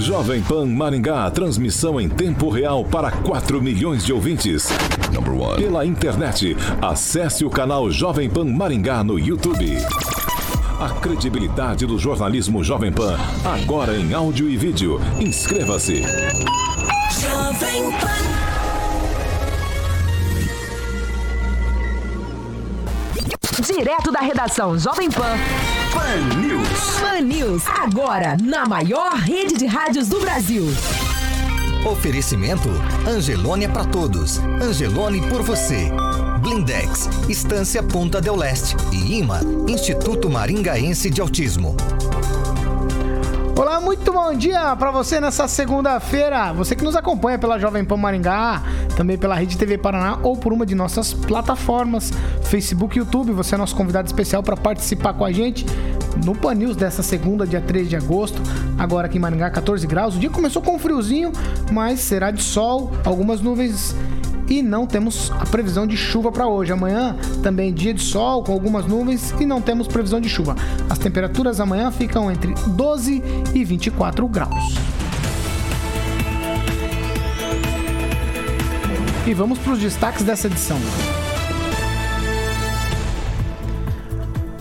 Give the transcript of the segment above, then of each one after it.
Jovem Pan Maringá, transmissão em tempo real para 4 milhões de ouvintes. Pela internet, acesse o canal Jovem Pan Maringá no YouTube. A credibilidade do jornalismo Jovem Pan, agora em áudio e vídeo. Inscreva-se. Jovem Pan. Direto da redação Jovem Pan. Pan News. Pan News, agora na maior rede de rádios do Brasil. Oferecimento Angelone é para todos. Angelone por você. Blindex, Estância Ponta del Leste e IMA, Instituto Maringaense de Autismo. Olá, muito bom dia para você nessa segunda-feira. Você que nos acompanha pela Jovem Pan Maringá, também pela Rede TV Paraná ou por uma de nossas plataformas, Facebook e YouTube. Você é nosso convidado especial para participar com a gente no Pan News dessa segunda, dia 3 de agosto. Agora aqui em Maringá, 14 graus. O dia começou com friozinho, mas será de sol, algumas nuvens e não temos a previsão de chuva para hoje. Amanhã também dia de sol com algumas nuvens e não temos previsão de chuva. As temperaturas amanhã ficam entre 12 e 24 graus. E vamos para os destaques dessa edição.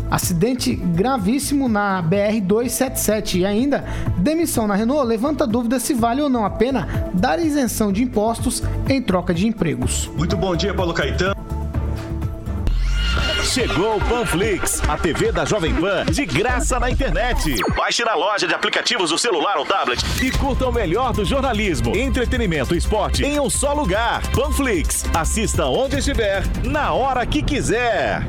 Acidente gravíssimo na BR-277 e ainda demissão na Renault levanta dúvida se vale ou não a pena dar isenção de impostos em troca de empregos. Muito bom dia, Paulo Caetano. Chegou o Panflix, a TV da Jovem Pan, de graça na internet. Baixe na loja de aplicativos do celular ou tablet e curta o melhor do jornalismo, entretenimento e esporte em um só lugar. Panflix, assista onde estiver, na hora que quiser.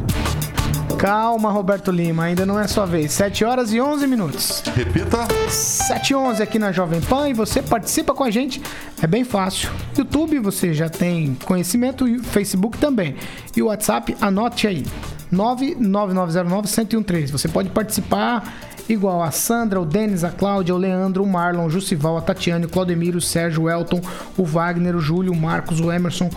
Calma, Roberto Lima, ainda não é sua vez. 7 horas e 11 minutos. Repita. 7 e 11 aqui na Jovem Pan e você participa com a gente. É bem fácil. YouTube você já tem conhecimento e Facebook também. E o WhatsApp, anote aí. 99909-1013. Você pode participar igual a Sandra, o Denis, a Cláudia, o Leandro, o Marlon, o Jussival, a Tatiane, o Claudemiro, o Sérgio, o Elton, o Wagner, o Júlio, o Marcos, o Emerson,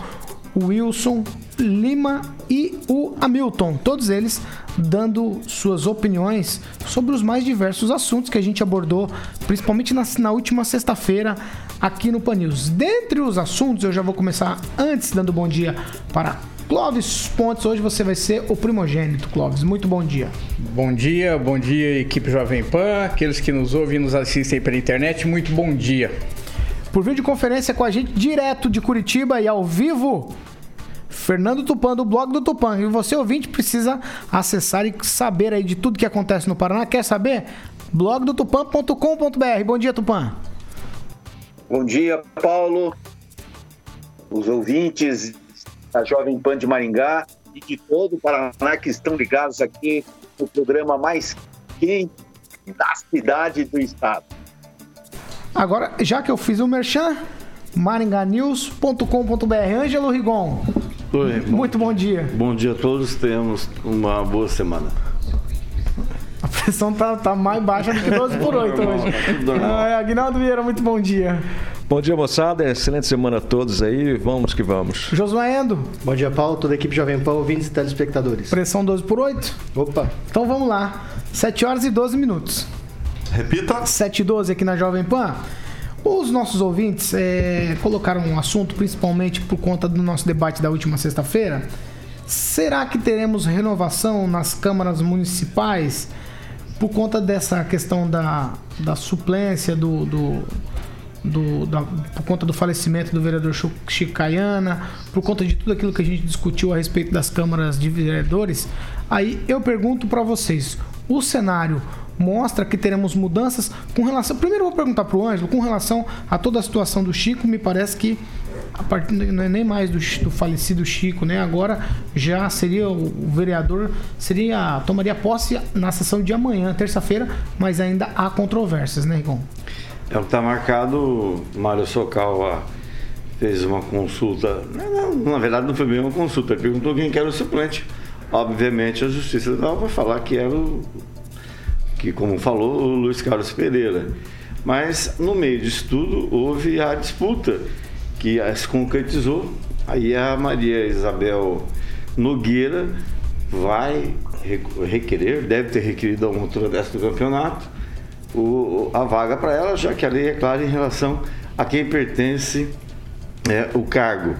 Wilson, Lima e o Hamilton. Todos eles dando suas opiniões sobre os mais diversos assuntos que a gente abordou, principalmente na, na última sexta-feira aqui no Pan News. Dentre os assuntos, eu já vou começar antes dando bom dia para Clóvis Pontes. Hoje você vai ser o primogênito, Clóvis. Muito bom dia. Bom dia, bom dia, equipe Jovem Pan, aqueles que nos ouvem e nos assistem pela internet, muito bom dia. Por videoconferência com a gente direto de Curitiba e ao vivo, Fernando Tupan, do blog do Tupan. E você, ouvinte, precisa acessar e saber aí de tudo que acontece no Paraná. Quer saber? blogdotupan.com.br. Bom dia, Tupan. Bom dia, Paulo. Os ouvintes da Jovem Pan de Maringá e de todo o Paraná que estão ligados aqui no programa mais quente da cidade do estado. Agora, já que eu fiz o merchan, maringanews.com.br. Ângelo Rigon. Oi, Muito bom dia. Bom dia a todos, tenhamos uma boa semana. A pressão tá, tá mais baixa do que 12 por 8 hoje. Ah, Aguinaldo Vieira, muito bom dia. Bom dia, moçada. Excelente semana a todos aí. Vamos que vamos. Josué Endo. Bom dia, Paulo. Toda a equipe Jovem Pan, ouvintes e telespectadores. Pressão 12 por 8? Opa. Então vamos lá. 7 horas e 12 minutos. Repita. 7 e 12 aqui na Jovem Pan. Os nossos ouvintes é, colocaram um assunto, principalmente por conta do nosso debate da última sexta-feira. Será que teremos renovação nas câmaras municipais por conta dessa questão da, da suplência do, do, do da, por conta do falecimento do vereador Chico Caiana, por conta de tudo aquilo que a gente discutiu a respeito das câmaras de vereadores? Aí eu pergunto para vocês, o cenário mostra que teremos mudanças com relação. Primeiro vou perguntar para o Ângelo, com relação a toda a situação do Chico, me parece que a partir não é nem mais do, do, falecido Chico, né? Agora já seria o, vereador seria tomaria posse na sessão de amanhã, terça-feira, mas ainda há controvérsias, né, Rigon? É o que está marcado. Mário Socal fez uma consulta. Não, na verdade, não foi bem uma consulta. Ele perguntou quem era o suplente. Obviamente, a justiça vai falar que era o que, como falou o Luiz Carlos Pereira. Mas, no meio disso tudo, houve a disputa que se concretizou. Aí a Maria Isabel Nogueira vai requerer, deve ter requerido a altura desta do campeonato, o, a vaga para ela, já que a lei é clara em relação a quem pertence é, o cargo.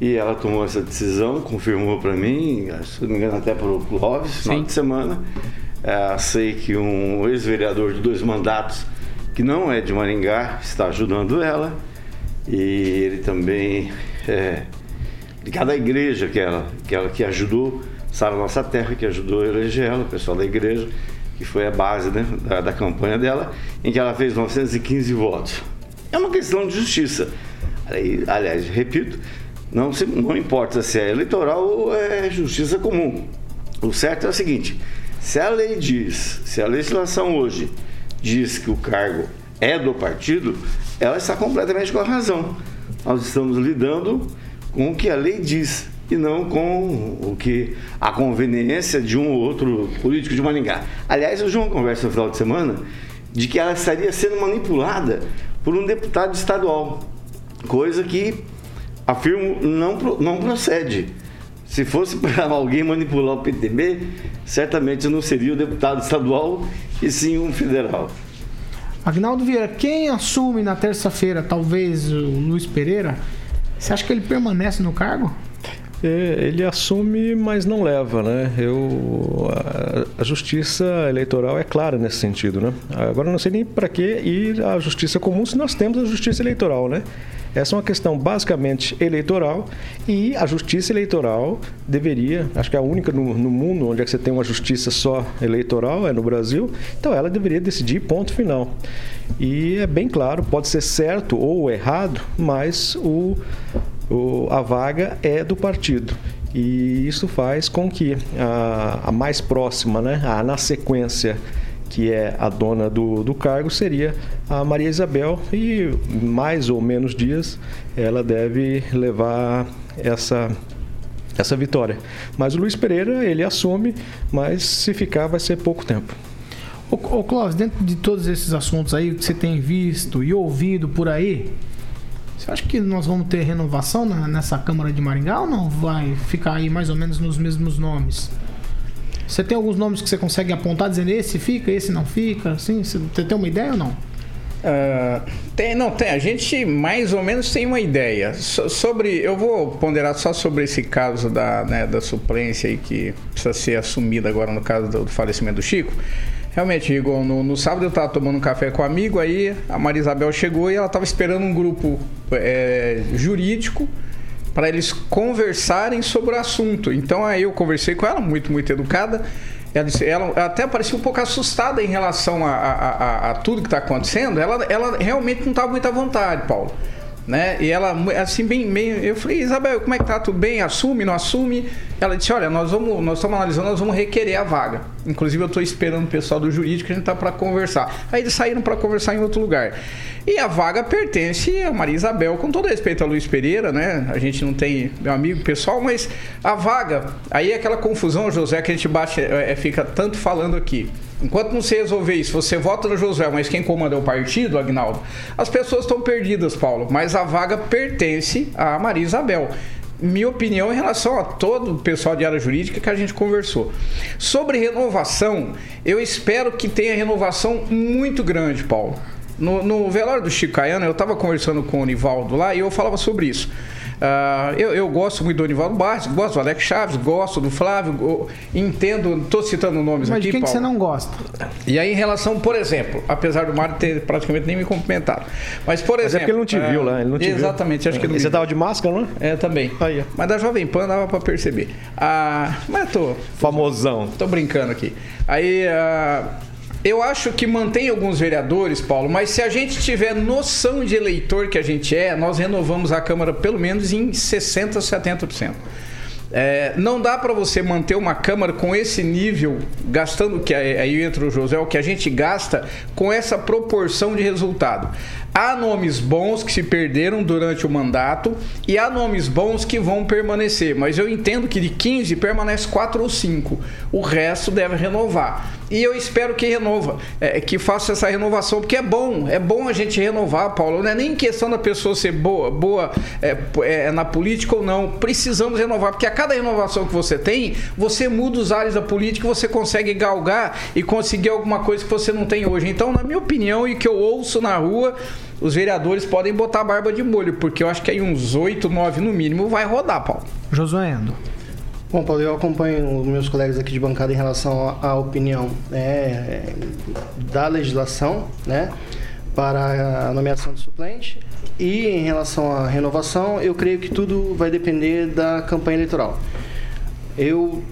E ela tomou essa decisão, confirmou para mim, se não me engano até para o Clóvis, final de semana. É, sei que um ex-vereador de dois mandatos, que não é de Maringá, está ajudando ela. E ele também é ligado à igreja que ela, que ela que ajudou, Sara Nossa Terra, que ajudou a eleger ela, o pessoal da igreja, que foi a base né, da, da campanha dela, em que ela fez 915 votos. É uma questão de justiça. Aliás, repito, não, se, não importa se é eleitoral ou é justiça comum. O certo é o seguinte: se a lei diz, se a legislação hoje diz que o cargo é do partido, ela está completamente com a razão. Nós estamos lidando com o que a lei diz e não com o que a conveniência de um ou outro político de Maningá. Aliás, vi uma conversa no final de semana de que ela estaria sendo manipulada por um deputado estadual, coisa que afirmo não, não procede. Se fosse para alguém manipular o PTB, certamente não seria o deputado estadual e sim um federal. Agnaldo Vieira, quem assume na terça-feira, talvez o Luiz Pereira, você acha que ele permanece no cargo? É, ele assume, mas não leva, né? Eu, a, a, justiça eleitoral é clara nesse sentido, né? Agora não sei nem para que ir à justiça comum se nós temos a justiça eleitoral, né? Essa é uma questão basicamente eleitoral e a justiça eleitoral deveria, acho que é a única no, no mundo onde é que você tem uma justiça só eleitoral, é no Brasil, então ela deveria decidir ponto final. E é bem claro, pode ser certo ou errado, mas o, o, a vaga é do partido. E isso faz com que a, a mais próxima, né, a, na sequência, que é a dona do, do cargo, seria a Maria Isabel, e mais ou menos dias ela deve levar essa essa vitória. Mas o Luiz Pereira, ele assume, mas se ficar vai ser pouco tempo. Ô, Clóvis, dentro de todos esses assuntos aí que você tem visto e ouvido por aí, você acha que nós vamos ter renovação na, nessa Câmara de Maringá ou não vai ficar aí mais ou menos nos mesmos nomes? Você tem alguns nomes que você consegue apontar dizendo esse fica, esse não fica? Assim, você tem uma ideia ou não? Uh, tem, não, tem. A gente mais ou menos tem uma ideia. So, sobre. Eu vou ponderar só sobre esse caso da, né, da suplência aí que precisa ser assumida agora no caso do, do falecimento do Chico. Realmente, Igor, no, no, sábado eu estava tomando um café com um amigo, aí a Maria Isabel chegou e ela estava esperando um grupo é, jurídico para eles conversarem sobre o assunto. Então aí eu conversei com ela, muito, muito educada. Ela, ela até parecia um pouco assustada em relação a, a, a, a tudo que está acontecendo. Ela, ela realmente não estava muito à vontade, Paulo né? E ela, assim, bem meio. Eu falei, Isabel, como é que tá? Tudo bem? Assume, não assume? Ela disse: Olha, nós vamos, nós estamos analisando, nós vamos requerer a vaga. Inclusive, eu estou esperando o pessoal do jurídico, a gente tá para conversar. Aí eles saíram para conversar em outro lugar. E a vaga pertence a Maria Isabel, com todo respeito a Luiz Pereira, né? A gente não tem meu amigo pessoal, mas a vaga, aí é aquela confusão, José, que a gente bate, é, fica tanto falando aqui. Enquanto não se resolver isso, você vota no Josué, mas quem comanda é o partido, Agnaldo, as pessoas estão perdidas, Paulo. Mas a vaga pertence a Maria Isabel minha opinião em relação a todo o pessoal de área jurídica que a gente conversou. Sobre renovação, eu espero que tenha renovação muito grande, Paulo. No, no velório do Chico Caiano, eu estava conversando com o Nivaldo lá e eu falava sobre isso. Uh, eu, eu, gosto muito do Anivaldo Barros, gosto do Alex Chaves, gosto do Flávio, entendo, estou citando nomes Mas aqui. Mas quem Paulo. que você não gosta? E aí, em relação, por exemplo, apesar do Mário ter praticamente nem me cumprimentado. Mas, por exemplo. Mas é porque ele não te uh, viu lá, ele não te Exatamente, viu. acho que ele. Você tava de máscara, não é? também. Aí. Mas da Jovem Pan dava para perceber. Uh, mas tô. Famosão. Tô brincando aqui. Aí. Uh, eu acho que mantém alguns vereadores, Paulo, mas se a gente tiver noção de eleitor que a gente é, nós renovamos a Câmara pelo menos em 60%, 70%. É, não dá para você manter uma Câmara com esse nível, gastando, que aí entra o José, o que a gente gasta com essa proporção de resultado. Há nomes bons que se perderam durante o mandato e há nomes bons que vão permanecer, mas eu entendo que de 15 permanece 4 ou 5. O resto deve renovar. E eu espero que renova, é, que faça essa renovação, porque é bom, é bom a gente renovar, Paulo. Não é nem questão da pessoa ser boa, boa é, é, na política ou não. Precisamos renovar, porque a cada renovação que você tem, você muda os ares da política, você consegue galgar e conseguir alguma coisa que você não tem hoje. Então, na minha opinião, e que eu ouço na rua, os vereadores podem botar a barba de molho, porque eu acho que aí uns 8, 9 no mínimo vai rodar, Paulo. Josué Endo. Bom, Paulo, eu acompanho os meus colegas aqui de bancada em relação à opinião né, da legislação, né, para a nomeação de suplente. E em relação à renovação, eu creio que tudo vai depender da campanha eleitoral. Eu,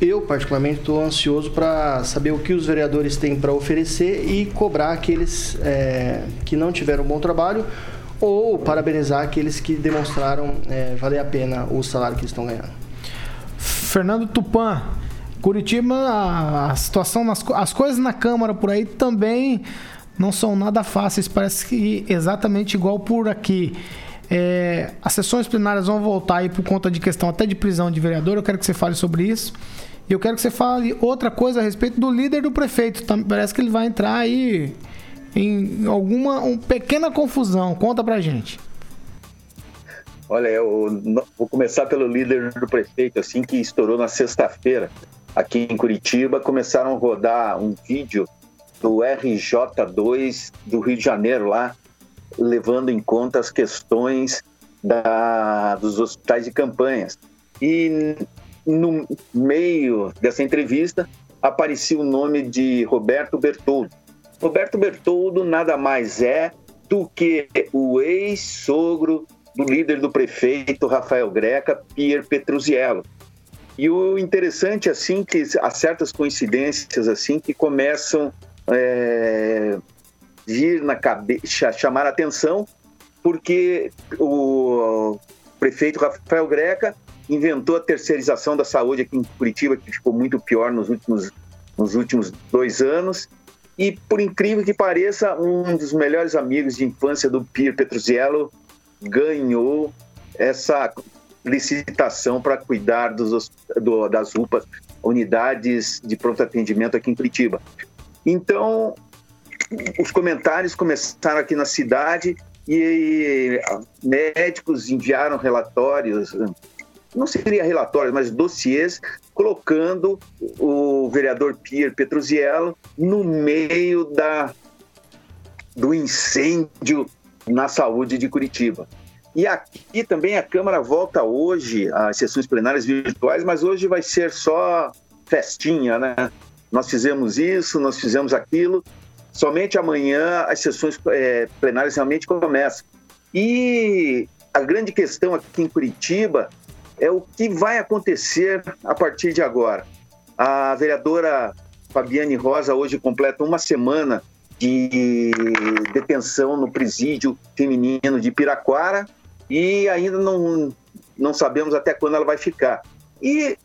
eu particularmente, estou ansioso para saber o que os vereadores têm para oferecer e cobrar aqueles é, que não tiveram um bom trabalho ou parabenizar aqueles que demonstraram é, valer a pena o salário que estão ganhando. Fernando Tupan. Curitiba, a, a situação, nas, as coisas na Câmara por aí também não são nada fáceis, parece que exatamente igual por aqui. É, as sessões plenárias vão voltar aí por conta de questão até de prisão de vereador. Eu quero que você fale sobre isso. E eu quero que você fale outra coisa a respeito do líder do prefeito. Parece que ele vai entrar aí em alguma um, pequena confusão. Conta pra gente. Olha, eu vou começar pelo líder do prefeito, assim que estourou na sexta-feira aqui em Curitiba, começaram a rodar um vídeo do RJ2 do Rio de Janeiro lá, levando em conta as questões da, dos hospitais de campanhas. E no meio dessa entrevista aparecia o nome de Roberto Bertoldo. Roberto Bertoldo nada mais é do que o ex-sogro do líder do prefeito Rafael Greca, Pier Petruziello. E o interessante assim que há certas coincidências assim que começam é, vir na cabeça, chamar a atenção, porque o prefeito Rafael Greca inventou a terceirização da saúde aqui em Curitiba, que ficou muito pior nos últimos, nos últimos dois anos. E, por incrível que pareça, um dos melhores amigos de infância do Pier Petruziello ganhou essa licitação para cuidar dos, do, das UPAs, unidades de pronto atendimento aqui em Curitiba. Então, os comentários começaram aqui na cidade e médicos enviaram relatórios, não seria relatórios, mas dossiês, colocando o vereador Pierre Petruziello no meio da, do incêndio na saúde de Curitiba. E aqui também a Câmara volta hoje às sessões plenárias virtuais, mas hoje vai ser só festinha, né? Nós fizemos isso, nós fizemos aquilo. Somente amanhã as sessões é, plenárias realmente começam. E a grande questão aqui em Curitiba é o que vai acontecer a partir de agora. A vereadora Fabiane Rosa hoje completa uma semana de detenção no presídio feminino de Piraquara e ainda não, não sabemos até quando ela vai ficar. E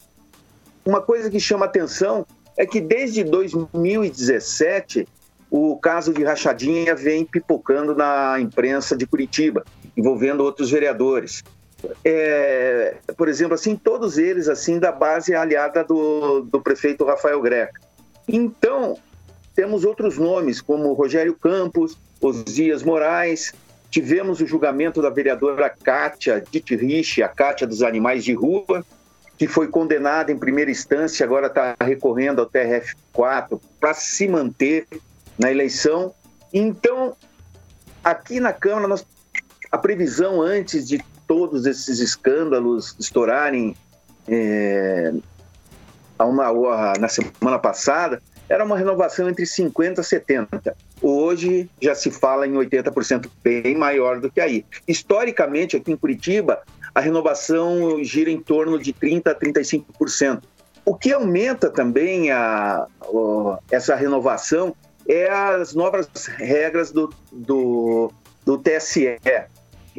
uma coisa que chama atenção é que desde 2017 o caso de rachadinha vem pipocando na imprensa de Curitiba, envolvendo outros vereadores. É, por exemplo, assim, todos eles assim da base aliada do, do prefeito Rafael Greca. Então, temos outros nomes, como Rogério Campos, Osias Moraes. Tivemos o julgamento da vereadora Kátia Dietrich, a Kátia dos Animais de Rua, que foi condenada em primeira instância, agora está recorrendo ao TRF4 para se manter na eleição. Então, aqui na Câmara, nós, a previsão antes de todos esses escândalos estourarem é, uma, na semana passada, era uma renovação entre 50% e 70%. Hoje já se fala em 80%, bem maior do que aí. Historicamente, aqui em Curitiba, a renovação gira em torno de 30% a 35%. O que aumenta também a, essa renovação é as novas regras do, do, do TSE,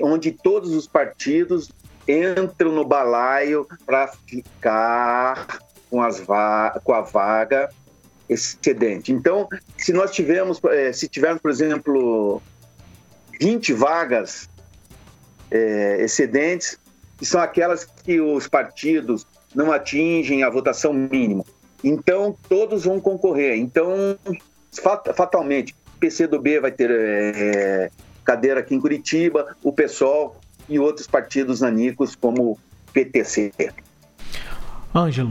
onde todos os partidos entram no balaio para ficar com, as com a vaga excedente. Então, se nós tivermos, é, se tivermos, por exemplo, 20 vagas é, excedentes, que são aquelas que os partidos não atingem a votação mínima. Então, todos vão concorrer. Então, fatalmente, PCdoB vai ter é, cadeira aqui em Curitiba, o PSOL e outros partidos nanicos como PTC. Ângelo.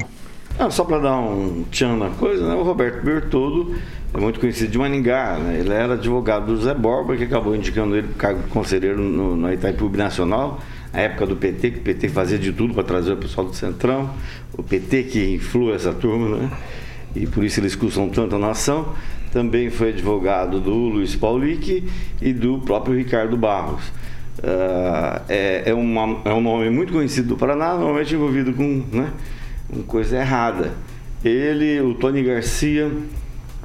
Ah, só para dar um tchan na coisa, né? o Roberto Bertoldo é muito conhecido de Maningá, né? ele era advogado do Zé Borba, que acabou indicando ele para o cargo de conselheiro no, no Itaipu Nacional, na época do PT, que o PT fazia de tudo para trazer o pessoal do Centrão, o PT que influa essa turma, né? e por isso eles custam tanto a nação. Também foi advogado do Luiz Paulic e do próprio Ricardo Barros. Uh, é, é, uma, é um nome muito conhecido do Paraná, normalmente envolvido com, né, com coisa errada. Ele, o Tony Garcia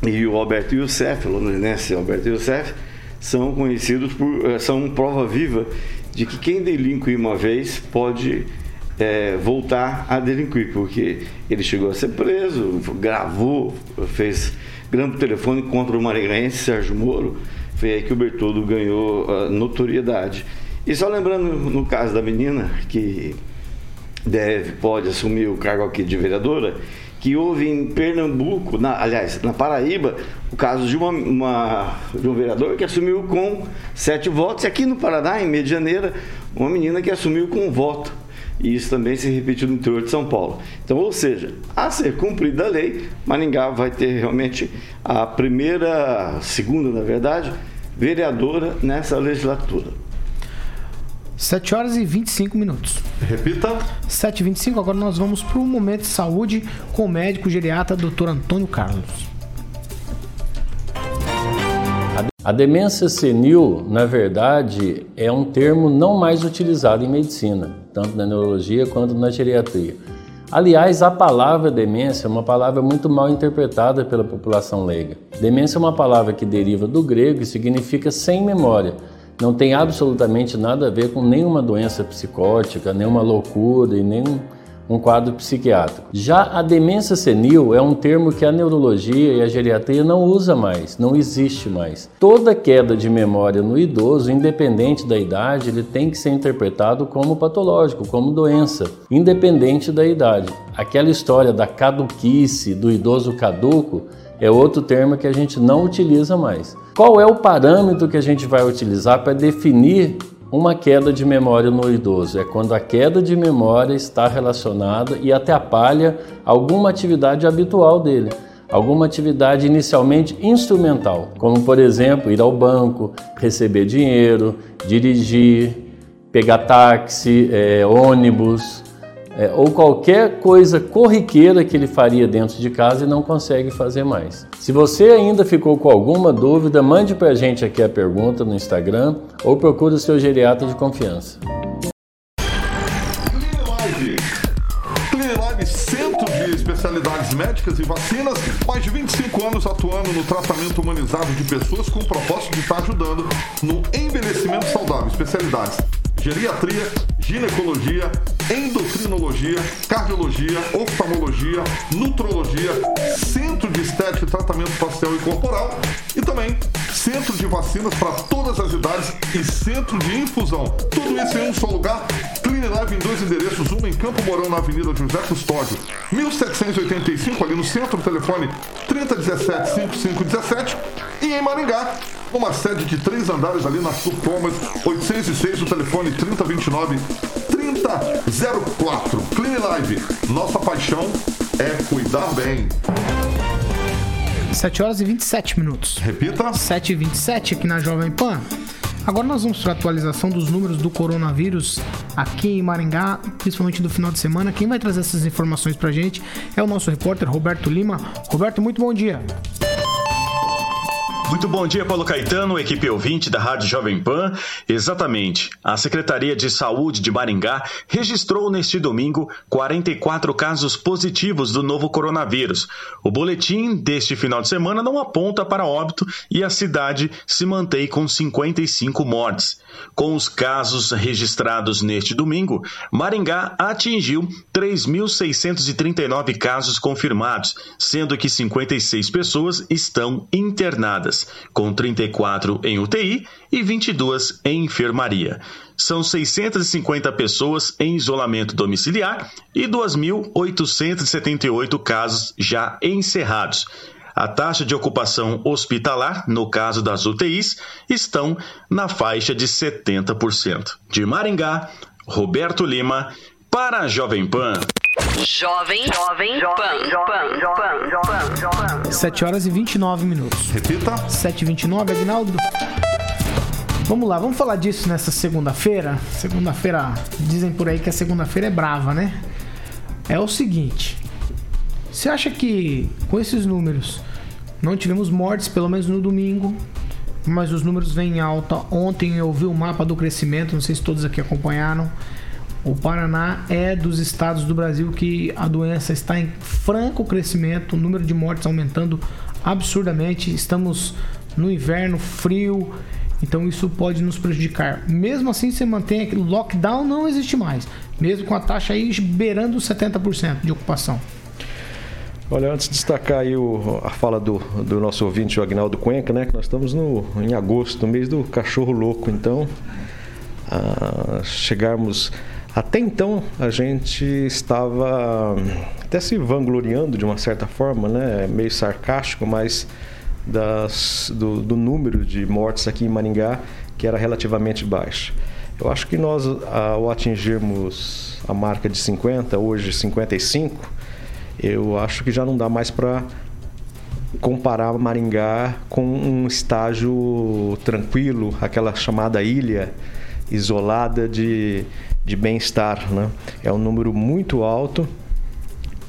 e o Alberto Youssef, o londrinense Alberto Youssef, são conhecidos por. Eh, são prova viva de que quem delinque uma vez pode é, voltar a delinquir, porque ele chegou a ser preso, gravou, fez grampo telefone contra o maringaense Sérgio Moro. Foi aí que o Bertoldo ganhou uh, notoriedade. E só lembrando no caso da menina que deve, pode assumir o cargo aqui de vereadora, que houve em Pernambuco, na, aliás, na Paraíba, o caso de, uma, uma, de um vereador que assumiu com sete votos, e aqui no Paraná, em Medianeira, uma menina que assumiu com um voto. E isso também se repetiu no interior de São Paulo. Então, ou seja, a ser cumprida a lei, Maringá vai ter realmente a primeira, segunda, na verdade, vereadora nessa legislatura. 7 horas e 25 minutos. Repita. 7 e 25 agora nós vamos para o momento de saúde com o médico geriatra Dr. Antônio Carlos. A demência senil, na verdade, é um termo não mais utilizado em medicina, tanto na neurologia quanto na geriatria. Aliás, a palavra demência é uma palavra muito mal interpretada pela população leiga. Demência é uma palavra que deriva do grego e significa sem memória não tem absolutamente nada a ver com nenhuma doença psicótica, nenhuma loucura e nenhum um quadro psiquiátrico. Já a demência senil é um termo que a neurologia e a geriatria não usa mais, não existe mais. Toda queda de memória no idoso, independente da idade, ele tem que ser interpretado como patológico, como doença, independente da idade. Aquela história da caduquice, do idoso caduco, é outro termo que a gente não utiliza mais. Qual é o parâmetro que a gente vai utilizar para definir uma queda de memória no idoso? É quando a queda de memória está relacionada e atrapalha alguma atividade habitual dele alguma atividade inicialmente instrumental, como por exemplo ir ao banco, receber dinheiro, dirigir, pegar táxi, é, ônibus, é, ou qualquer coisa corriqueira que ele faria dentro de casa e não consegue fazer mais. Se você ainda ficou com alguma dúvida, mande para a gente aqui a pergunta no Instagram ou procure o seu geriatra de confiança. Centro de especialidades médicas e vacinas, mais de 25 anos atuando no tratamento humanizado de pessoas com o propósito de estar ajudando no envelhecimento saudável, especialidades geriatria, ginecologia, endocrinologia, cardiologia, oftalmologia, nutrologia, centro de estética e tratamento facial e corporal e também centro de vacinas para todas as idades e centro de infusão. Tudo isso em um só lugar. Clinilive em dois endereços, uma em Campo Mourão na Avenida José Custódio, 1785 ali no centro, telefone 3017 5517 e em Maringá uma sede de três andares ali na Sul Thomas, 806, o telefone 3029 3004. Clean Live, nossa paixão é cuidar bem. 7 horas e 27 minutos. Repita. 7 e 27 aqui na Jovem Pan. Agora nós vamos para a atualização dos números do coronavírus aqui em Maringá, principalmente do final de semana. Quem vai trazer essas informações para a gente é o nosso repórter Roberto Lima. Roberto, muito bom dia. Muito bom dia, Paulo Caetano, equipe ouvinte da Rádio Jovem Pan. Exatamente. A Secretaria de Saúde de Maringá registrou neste domingo 44 casos positivos do novo coronavírus. O boletim deste final de semana não aponta para óbito e a cidade se mantém com 55 mortes. Com os casos registrados neste domingo, Maringá atingiu 3.639 casos confirmados, sendo que 56 pessoas estão internadas. Com 34 em UTI e 22 em enfermaria. São 650 pessoas em isolamento domiciliar e 2.878 casos já encerrados. A taxa de ocupação hospitalar, no caso das UTIs, estão na faixa de 70%. De Maringá, Roberto Lima, para a Jovem Pan. Jovem, Jovem Pan, Pan, Pan, Pan, 7 horas e 29 minutos. Repita. 7 e 29, Aguinaldo. Vamos lá, vamos falar disso nessa segunda-feira. Segunda-feira, dizem por aí que a segunda-feira é brava, né? É o seguinte. Você acha que com esses números não tivemos mortes, pelo menos no domingo, mas os números vêm em alta. Ontem eu vi o mapa do crescimento, não sei se todos aqui acompanharam. O Paraná é dos estados do Brasil que a doença está em franco crescimento, o número de mortes aumentando absurdamente. Estamos no inverno frio, então isso pode nos prejudicar. Mesmo assim, você mantém aquele lockdown não existe mais, mesmo com a taxa aí beirando os 70% de ocupação. Olha, antes de destacar aí o, a fala do, do nosso ouvinte, o Agnaldo Cuenca, né? Que nós estamos no, em agosto, no mês do cachorro louco. Então, chegarmos. Até então, a gente estava até se vangloriando de uma certa forma, né? Meio sarcástico, mas das, do, do número de mortes aqui em Maringá, que era relativamente baixo. Eu acho que nós, ao atingirmos a marca de 50, hoje 55, eu acho que já não dá mais para comparar Maringá com um estágio tranquilo, aquela chamada ilha isolada de, de bem-estar. Né? É um número muito alto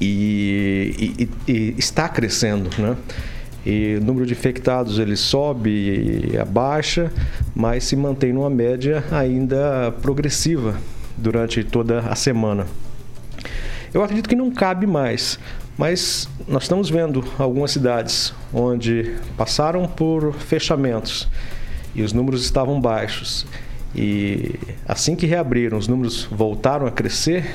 e, e, e está crescendo. Né? E o número de infectados ele sobe e abaixa, mas se mantém numa média ainda progressiva durante toda a semana. Eu acredito que não cabe mais, mas nós estamos vendo algumas cidades onde passaram por fechamentos e os números estavam baixos. E assim que reabriram, os números voltaram a crescer.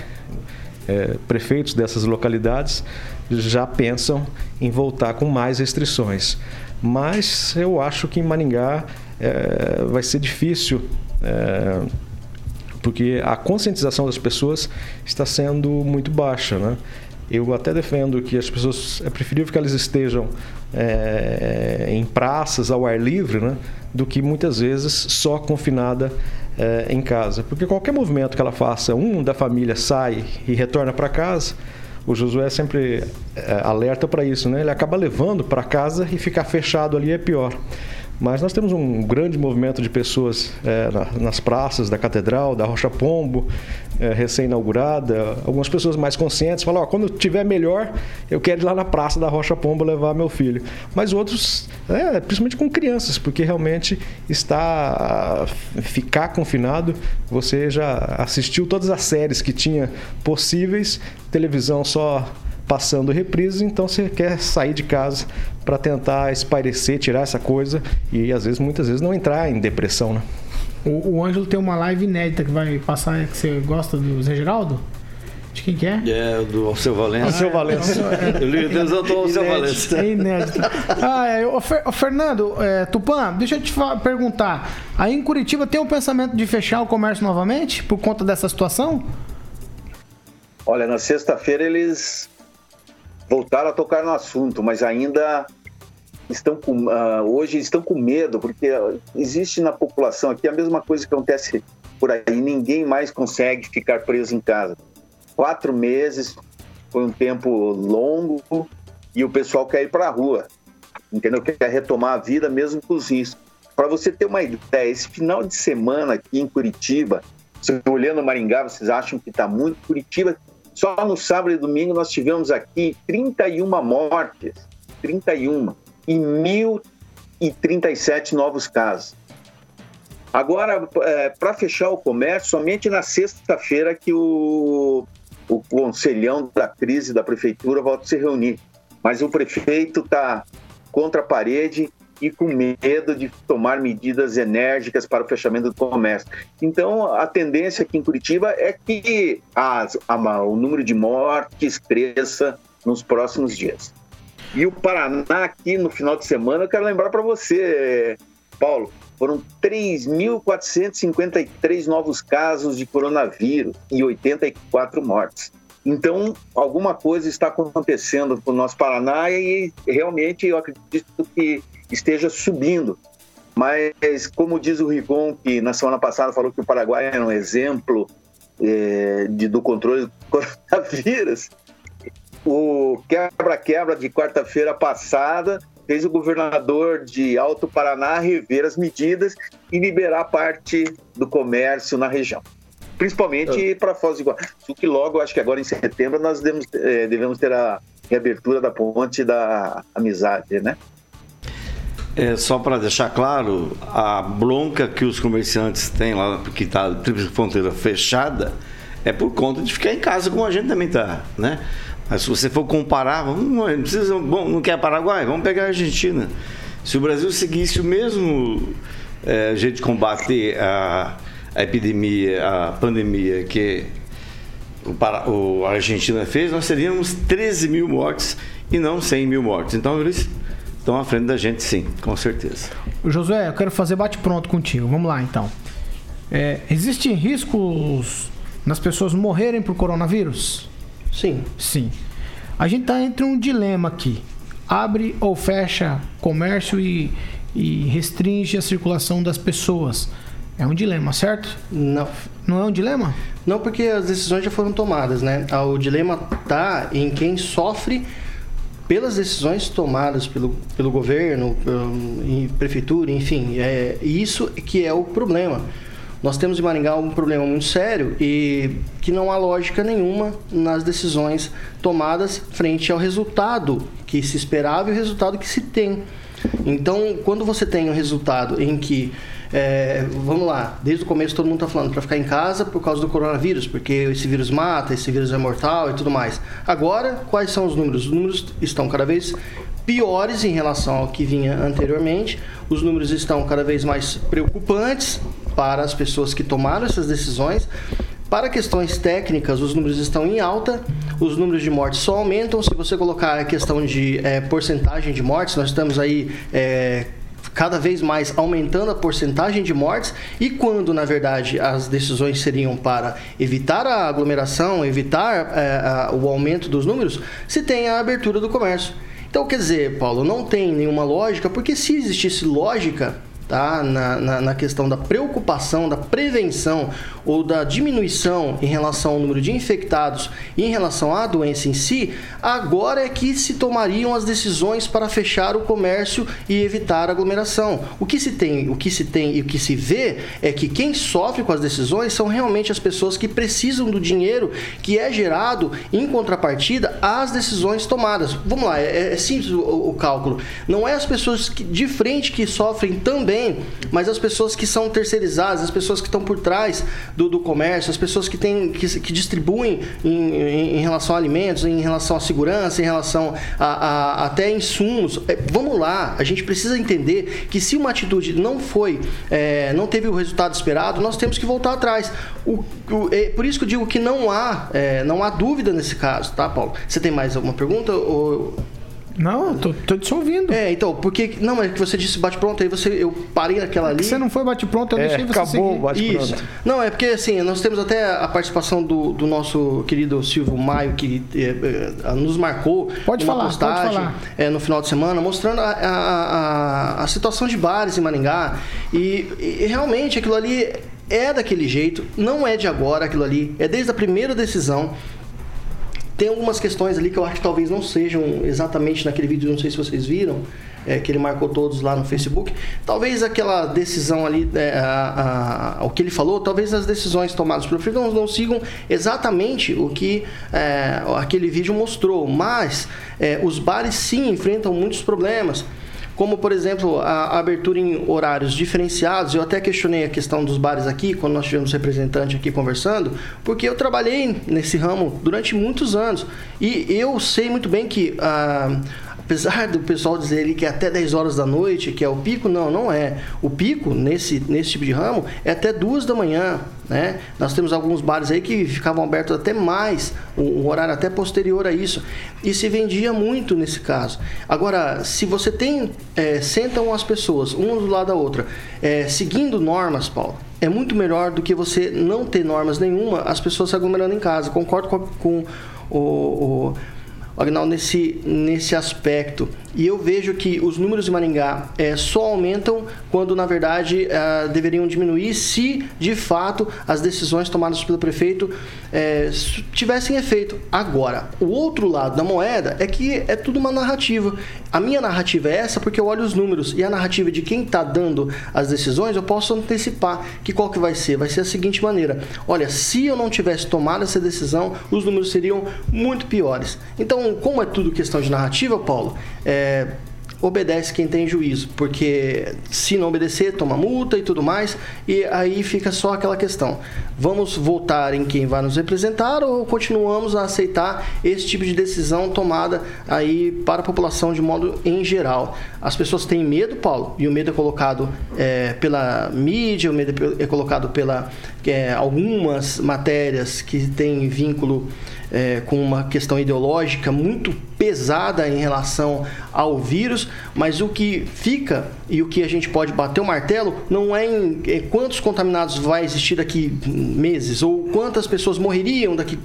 É, prefeitos dessas localidades já pensam em voltar com mais restrições. Mas eu acho que em Maringá é, vai ser difícil. É, porque a conscientização das pessoas está sendo muito baixa, né? Eu até defendo que as pessoas é preferível que elas estejam é, em praças ao ar livre, né, do que muitas vezes só confinada é, em casa, porque qualquer movimento que ela faça, um da família sai e retorna para casa, o Josué sempre é, alerta para isso, né? Ele acaba levando para casa e ficar fechado ali é pior. Mas nós temos um grande movimento de pessoas é, nas praças da Catedral, da Rocha Pombo, é, recém-inaugurada. Algumas pessoas mais conscientes falam: oh, quando tiver melhor, eu quero ir lá na praça da Rocha Pombo levar meu filho. Mas outros, é, principalmente com crianças, porque realmente está ficar confinado. Você já assistiu todas as séries que tinha possíveis, televisão só passando reprises, então você quer sair de casa para tentar espairecer, tirar essa coisa e às vezes, muitas vezes, não entrar em depressão, né? O, o Ângelo tem uma live inédita que vai passar, que você gosta do Zé Geraldo? De quem que é? É, do Alceu Valença. Alceu Valença. Eu li Deus do Alceu Valença. É inédito. Ah, é, o, Fer, o Fernando, é, Tupã, deixa eu te perguntar. Aí em Curitiba tem o um pensamento de fechar o comércio novamente por conta dessa situação? Olha, na sexta-feira eles voltaram a tocar no assunto, mas ainda estão com, uh, hoje estão com medo, porque existe na população aqui a mesma coisa que acontece por aí, ninguém mais consegue ficar preso em casa. Quatro meses foi um tempo longo e o pessoal quer ir para a rua, entendeu? Quer retomar a vida mesmo com os riscos. Para você ter uma ideia, esse final de semana aqui em Curitiba, você olhando Maringá, vocês acham que está muito? Curitiba só no sábado e domingo nós tivemos aqui 31 mortes, 31, e 1.037 novos casos. Agora, é, para fechar o comércio, somente na sexta-feira que o, o conselhão da crise da prefeitura volta a se reunir. Mas o prefeito está contra a parede e com medo de tomar medidas enérgicas para o fechamento do comércio. Então, a tendência aqui em Curitiba é que as, a, o número de mortes cresça nos próximos dias. E o Paraná, aqui no final de semana, eu quero lembrar para você, Paulo, foram 3.453 novos casos de coronavírus e 84 mortes. Então, alguma coisa está acontecendo com o nosso Paraná e realmente eu acredito que esteja subindo. Mas, como diz o Rigon, que na semana passada falou que o Paraguai era um exemplo é, de, do controle do coronavírus, o quebra-quebra de quarta-feira passada fez o governador de Alto Paraná rever as medidas e liberar parte do comércio na região. Principalmente para Foz do Iguaçu, que logo, acho que agora em setembro, nós devemos, é, devemos ter a reabertura da ponte da amizade, né? É, só para deixar claro, a bronca que os comerciantes têm lá, porque está a Tríplice Fronteira fechada, é por conta de ficar em casa como a gente também está, né? Mas se você for comparar, vamos, não, precisa, bom, não quer Paraguai? Vamos pegar a Argentina. Se o Brasil seguisse o mesmo é, jeito de combater a, a, epidemia, a pandemia que o, o, a Argentina fez, nós teríamos 13 mil mortes e não 100 mil mortes. Então eles estão à frente da gente, sim, com certeza. Josué, eu quero fazer bate-pronto contigo. Vamos lá, então. É, existem riscos nas pessoas morrerem por coronavírus? Sim. Sim. A gente está entre um dilema aqui. Abre ou fecha comércio e, e restringe a circulação das pessoas. É um dilema, certo? Não. Não é um dilema? Não, porque as decisões já foram tomadas, né? O dilema está em quem sofre pelas decisões tomadas pelo, pelo governo, pelo, prefeitura, enfim. É isso que é o problema. Nós temos em Maringá um problema muito sério e que não há lógica nenhuma nas decisões tomadas frente ao resultado que se esperava e o resultado que se tem. Então, quando você tem um resultado em que é, vamos lá, desde o começo todo mundo está falando para ficar em casa por causa do coronavírus, porque esse vírus mata, esse vírus é mortal e tudo mais. Agora, quais são os números? Os números estão cada vez piores em relação ao que vinha anteriormente, os números estão cada vez mais preocupantes para as pessoas que tomaram essas decisões. Para questões técnicas, os números estão em alta, os números de mortes só aumentam. Se você colocar a questão de é, porcentagem de mortes, nós estamos aí é, cada vez mais aumentando a porcentagem de mortes e quando na verdade as decisões seriam para evitar a aglomeração, evitar é, a, o aumento dos números, se tem a abertura do comércio. Então quer dizer, Paulo, não tem nenhuma lógica, porque se existisse lógica tá? Na, na, na, questão da preocupação, da prevenção ou da diminuição em relação ao número de infectados e em relação à doença em si, agora é que se tomariam as decisões para fechar o comércio e evitar a aglomeração. O que se tem, o que se tem e o que se vê é que quem sofre com as decisões são realmente as pessoas que precisam do dinheiro que é gerado em contrapartida às decisões tomadas. Vamos lá, é, é simples o, o, cálculo. Não é as pessoas que, de frente que sofrem também mas as pessoas que são terceirizadas, as pessoas que estão por trás do, do comércio, as pessoas que, têm, que, que distribuem em, em, em, relação a alimentos, em relação à segurança, em relação a, a até insumos. É, vamos lá, a gente precisa entender que se uma atitude não foi, é, não teve o resultado esperado, nós temos que voltar atrás. O, o, é, por isso que eu digo que não há, é, não há dúvida nesse caso, tá, Paulo? Você tem mais alguma pergunta? Ou... Não, tô, tô te ouvindo. É, então, porque. Não, é que você disse bate-pronto, aí você, eu parei naquela ali. Você não foi bate-pronto, eu é, deixei você acabou o bate-pronto. Não, é porque assim, nós temos até a participação do, do nosso querido Silvio Maio, que é, é, nos marcou pode uma falar, postagem pode falar. É, no final de semana, mostrando a, a, a, a situação de bares em Maringá. E, e realmente aquilo ali é daquele jeito, não é de agora aquilo ali, é desde a primeira decisão. Tem algumas questões ali que eu acho que talvez não sejam exatamente naquele vídeo, não sei se vocês viram, é, que ele marcou todos lá no Facebook. Talvez aquela decisão ali, é, a, a, o que ele falou, talvez as decisões tomadas pelo não, não sigam exatamente o que é, aquele vídeo mostrou, mas é, os bares sim enfrentam muitos problemas como por exemplo a abertura em horários diferenciados. Eu até questionei a questão dos bares aqui, quando nós tivemos representante aqui conversando, porque eu trabalhei nesse ramo durante muitos anos e eu sei muito bem que ah, apesar do pessoal dizer ali que é até 10 horas da noite, que é o pico, não, não é. O pico nesse, nesse tipo de ramo é até 2 da manhã, né? Nós temos alguns bares aí que ficavam abertos até mais, um, um horário até posterior a isso, e se vendia muito nesse caso. Agora, se você tem, é, sentam as pessoas, uma do lado da outra, é, seguindo normas, Paulo, é muito melhor do que você não ter normas nenhuma, as pessoas se aglomerando em casa. Concordo com, com o, o Agnaldo nesse, nesse aspecto. E eu vejo que os números de Maringá é, só aumentam quando, na verdade, é, deveriam diminuir se, de fato, as decisões tomadas pelo prefeito é, tivessem efeito. Agora, o outro lado da moeda é que é tudo uma narrativa. A minha narrativa é essa porque eu olho os números e a narrativa de quem está dando as decisões, eu posso antecipar que qual que vai ser. Vai ser a seguinte maneira. Olha, se eu não tivesse tomado essa decisão, os números seriam muito piores. Então, como é tudo questão de narrativa, Paulo, é, obedece quem tem juízo, porque se não obedecer, toma multa e tudo mais, e aí fica só aquela questão. Vamos votar em quem vai nos representar ou continuamos a aceitar esse tipo de decisão tomada aí para a população de modo em geral? As pessoas têm medo, Paulo, e o medo é colocado é, pela mídia, o medo é colocado pela é, algumas matérias que têm vínculo é, com uma questão ideológica muito pesada em relação ao vírus, mas o que fica e o que a gente pode bater o martelo não é em é quantos contaminados vai existir daqui meses ou quantas pessoas morreriam daqui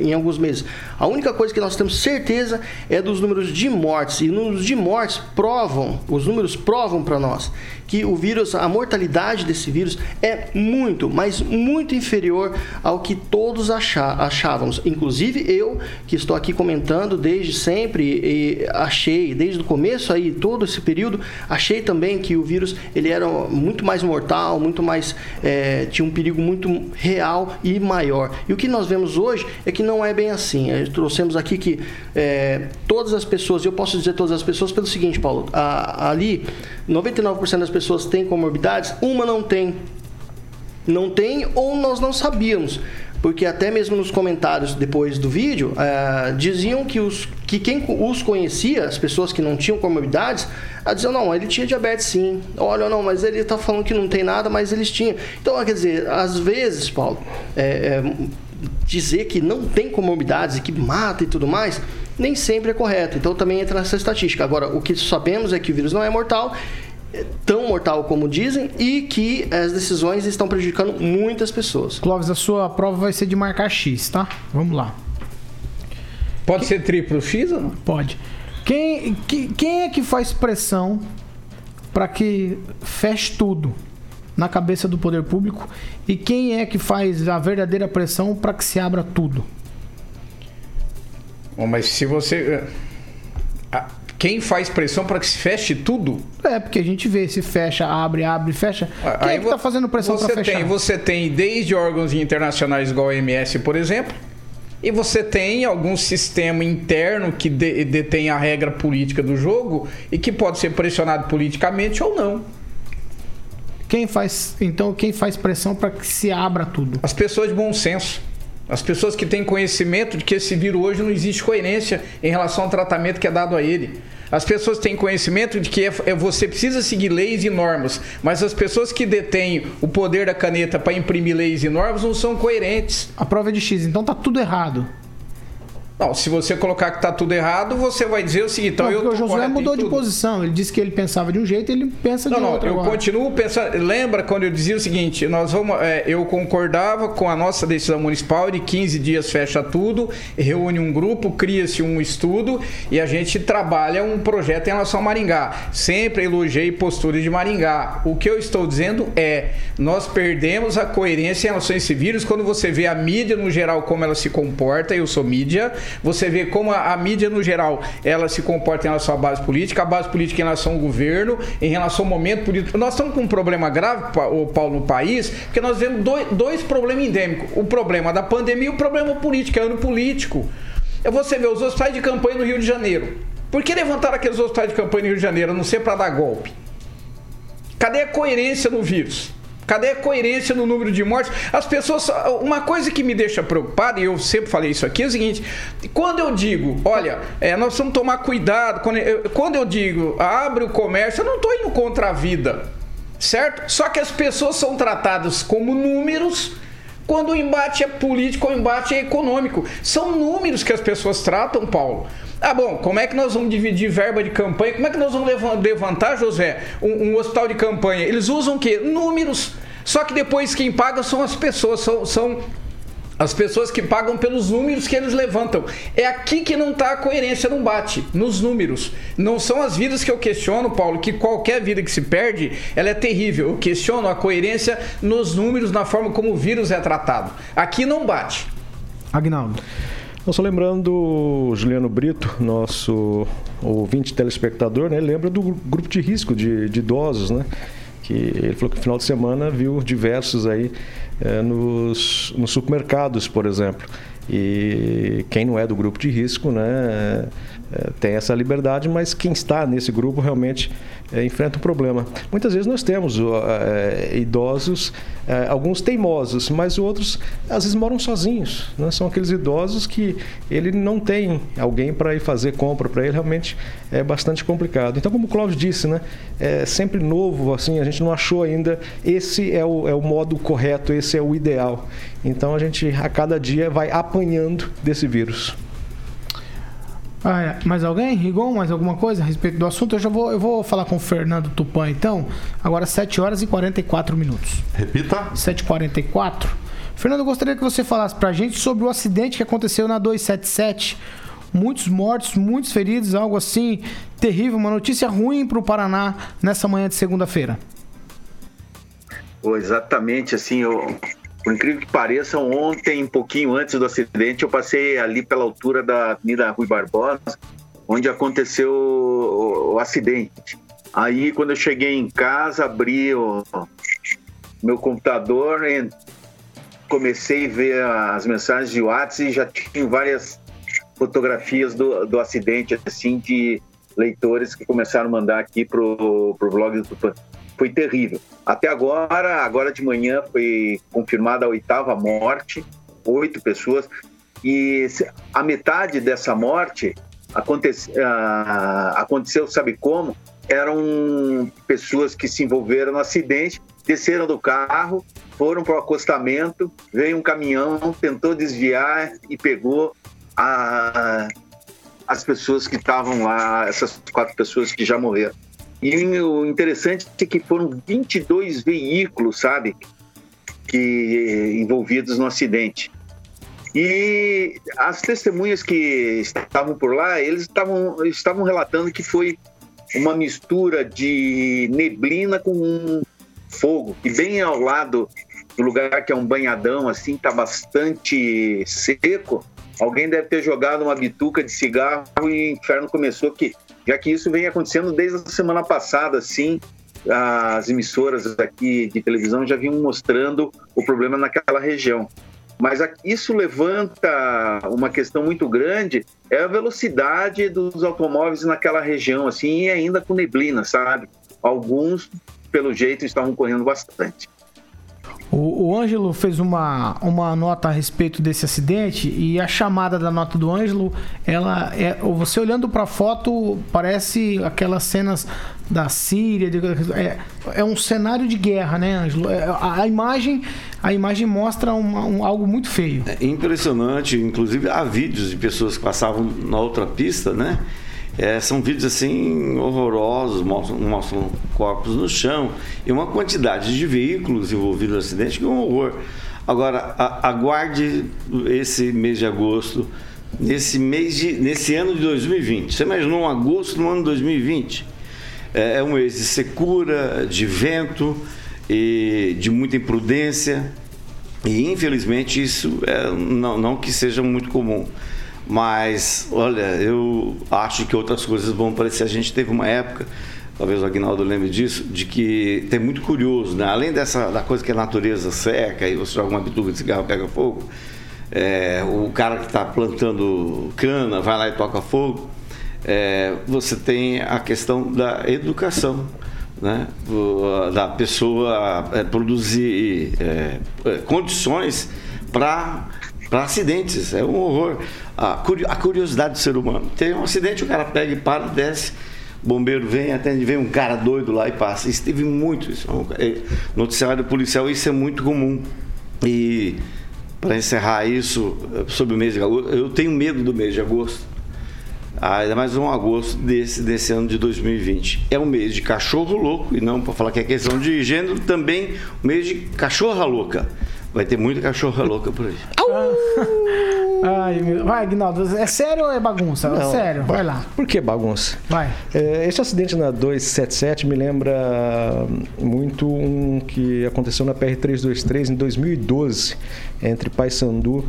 em alguns meses. A única coisa que nós temos certeza é dos números de mortes e números de mortes provam, os números provam para nós que o vírus, a mortalidade desse vírus é muito, mas muito inferior ao que todos achávamos. Inclusive eu, que estou aqui comentando desde sempre achei, desde o começo aí, todo esse período, achei também que o vírus ele era muito mais mortal, muito mais, é, tinha um perigo muito real e maior. E o que nós vemos hoje é que não é bem assim. É, trouxemos aqui que é, todas as pessoas, eu posso dizer todas as pessoas pelo seguinte, Paulo, a, ali 99% das pessoas têm comorbidades, uma não tem. Não tem ou nós não sabíamos. Porque até mesmo nos comentários depois do vídeo, uh, diziam que, os, que quem os conhecia, as pessoas que não tinham comorbidades, uh, diziam, não, ele tinha diabetes sim. Olha, não, mas ele está falando que não tem nada, mas eles tinham. Então, quer dizer, às vezes, Paulo, é, é, dizer que não tem comorbidades e que mata e tudo mais, nem sempre é correto. Então também entra nessa estatística. Agora, o que sabemos é que o vírus não é mortal, tão mortal como dizem, e que as decisões estão prejudicando muitas pessoas. Clóvis, a sua prova vai ser de marcar X, tá? Vamos lá. Pode ser triplo X ou não? Pode. Quem, que, quem é que faz pressão para que feche tudo na cabeça do poder público e quem é que faz a verdadeira pressão para que se abra tudo? Bom, mas se você. Quem faz pressão para que se feche tudo? É, porque a gente vê se fecha, abre, abre, fecha. Quem Aí é que está fazendo pressão para fechar? Tem, você tem desde órgãos internacionais igual a OMS, por exemplo, e você tem algum sistema interno que de, detém a regra política do jogo e que pode ser pressionado politicamente ou não. Quem faz, então, quem faz pressão para que se abra tudo? As pessoas de bom senso. As pessoas que têm conhecimento de que esse vírus hoje não existe coerência em relação ao tratamento que é dado a ele. As pessoas têm conhecimento de que é, é, você precisa seguir leis e normas, mas as pessoas que detêm o poder da caneta para imprimir leis e normas não são coerentes. A prova é de X, então tá tudo errado. Não, se você colocar que está tudo errado, você vai dizer o seguinte, então não, eu o Josué mudou de posição. Ele disse que ele pensava de um jeito, ele pensa de não, outro. Não, eu agora. continuo pensando. Lembra quando eu dizia o seguinte, nós vamos, é, eu concordava com a nossa decisão municipal de 15 dias fecha tudo, reúne um grupo, cria-se um estudo e a gente trabalha um projeto em relação a Maringá. Sempre elogiei posturas de Maringá. O que eu estou dizendo é, nós perdemos a coerência em relação a esse vírus quando você vê a mídia no geral como ela se comporta, eu sou mídia, você vê como a, a, mídia, no geral, ela se comporta em relação à base política, a base política em relação ao governo, em relação ao momento político. Nós estamos com um problema grave, Paulo, no país, porque nós vemos dois, dois problemas endêmicos. O problema da pandemia e o problema político, é ano político. Você vê os hospitais de campanha no Rio de Janeiro. Por que levantaram aqueles hospitais de campanha no Rio de Janeiro, a não ser para dar golpe? Cadê a coerência no vírus? Cadê a coerência no número de mortes? As pessoas. Uma coisa que me deixa preocupado, e eu sempre falei isso aqui, é o seguinte: quando eu digo, olha, é, nós vamos tomar cuidado, quando eu, quando eu digo abre o comércio, eu não estou indo contra a vida, certo? Só que as pessoas são tratadas como números quando o embate é político o embate é econômico. São números que as pessoas tratam, Paulo. Ah, bom, como é que nós vamos dividir verba de campanha? Como é que nós vamos levantar, José, um, um hospital de campanha? Eles usam o quê? Números. Só que depois quem paga são as pessoas, são, são as pessoas que pagam pelos números que eles levantam. É aqui que não está a coerência, não bate, nos números. Não são as vidas que eu questiono, Paulo, que qualquer vida que se perde, ela é terrível. Eu questiono a coerência nos números, na forma como o vírus é tratado. Aqui não bate. Agnaldo. Eu só lembrando, Juliano Brito, nosso ouvinte telespectador, né, lembra do grupo de risco de, de idosos, né? Que ele falou que no final de semana viu diversos aí é, nos, nos supermercados, por exemplo. E quem não é do grupo de risco, né, é, tem essa liberdade, mas quem está nesse grupo realmente é, enfrenta um problema. Muitas vezes nós temos é, idosos, é, alguns teimosos, mas outros às vezes moram sozinhos. Né? São aqueles idosos que ele não tem alguém para ir fazer compra para ele, realmente é bastante complicado. Então, como o Cláudio disse, né, é sempre novo, assim, a gente não achou ainda esse é o, é o modo correto, esse é o ideal. Então, a gente a cada dia vai apanhando desse vírus. Ah, é. Mais alguém? Rigon, mais alguma coisa a respeito do assunto? Eu já vou, eu vou falar com o Fernando Tupan, então. Agora 7 horas e 44 minutos. Repita. 7h44. Fernando, eu gostaria que você falasse pra gente sobre o acidente que aconteceu na 277. Muitos mortos, muitos feridos, algo assim terrível. Uma notícia ruim para o Paraná nessa manhã de segunda-feira. Exatamente, assim, eu, por incrível que pareça, ontem, um pouquinho antes do acidente, eu passei ali pela altura da Avenida Rui Barbosa, onde aconteceu o, o acidente. Aí, quando eu cheguei em casa, abri o meu computador e comecei a ver as mensagens de WhatsApp e já tinha várias fotografias do, do acidente, assim, de leitores que começaram a mandar aqui pro, pro blog do foi terrível. Até agora, agora de manhã foi confirmada a oitava morte, oito pessoas, e a metade dessa morte aconteceu, uh, aconteceu, sabe como? Eram pessoas que se envolveram no acidente, desceram do carro, foram para o acostamento, veio um caminhão, tentou desviar e pegou a, as pessoas que estavam lá, essas quatro pessoas que já morreram. E o interessante é que foram 22 veículos, sabe, que envolvidos no acidente. E as testemunhas que estavam por lá, eles estavam, estavam relatando que foi uma mistura de neblina com fogo. E bem ao lado do lugar que é um banhadão, assim, tá bastante seco, alguém deve ter jogado uma bituca de cigarro e o inferno começou, que já que isso vem acontecendo desde a semana passada, assim, as emissoras aqui de televisão já vinham mostrando o problema naquela região. Mas isso levanta uma questão muito grande, é a velocidade dos automóveis naquela região, assim, e ainda com neblina, sabe? Alguns, pelo jeito, estavam correndo bastante. O, o Ângelo fez uma, uma nota a respeito desse acidente e a chamada da nota do Ângelo, ela é, você olhando para a foto parece aquelas cenas da Síria, de, é, é, um cenário de guerra, né, Ângelo? É, a, a, imagem, a imagem mostra uma, um, algo muito feio. É impressionante, inclusive há vídeos de pessoas que passavam na outra pista, né? É, são vídeos assim horrorosos, mostram, mostram, corpos no chão e uma quantidade de veículos envolvidos no acidente que é um horror. Agora, a, aguarde esse mês de agosto, nesse mês de, nesse ano de 2020. Você imaginou um agosto no ano de 2020? É, é um mês de secura, de vento e de muita imprudência. E infelizmente isso é, não, não que seja muito comum. Mas, olha, eu acho que outras coisas vão aparecer. A gente teve uma época, talvez o Agnaldo lembre disso, de que tem muito curioso, né? Além dessa da coisa que a natureza seca e você joga uma bituca de cigarro pega fogo, é, o cara que está plantando cana vai lá e toca fogo. É, você tem a questão da educação. né, da pessoa é, produzir é, é condições para acidentes. É um horror. A, curiosidade do ser humano. Tem um acidente, o cara pega e para, desce, bombeiro vem, atende, vem um cara doido lá e passa. Isso teve muito isso. É, noticiário policial, isso é muito comum. E para encerrar isso sobre o mês de agosto, eu tenho medo do mês de agosto. Ah, ainda mais um agosto desse, desse ano de 2020. É um mês de cachorro louco, e não para falar que é questão de gênero, também um mês de cachorra louca. Vai ter muita cachorra louca por aí. Ai, meu... Vai, Aguinaldo, é sério ou é bagunça? Não, sério, vai lá. Por que bagunça? Vai. É, esse acidente na 277 me lembra muito um que aconteceu na PR-323 em 2012, entre Paysandu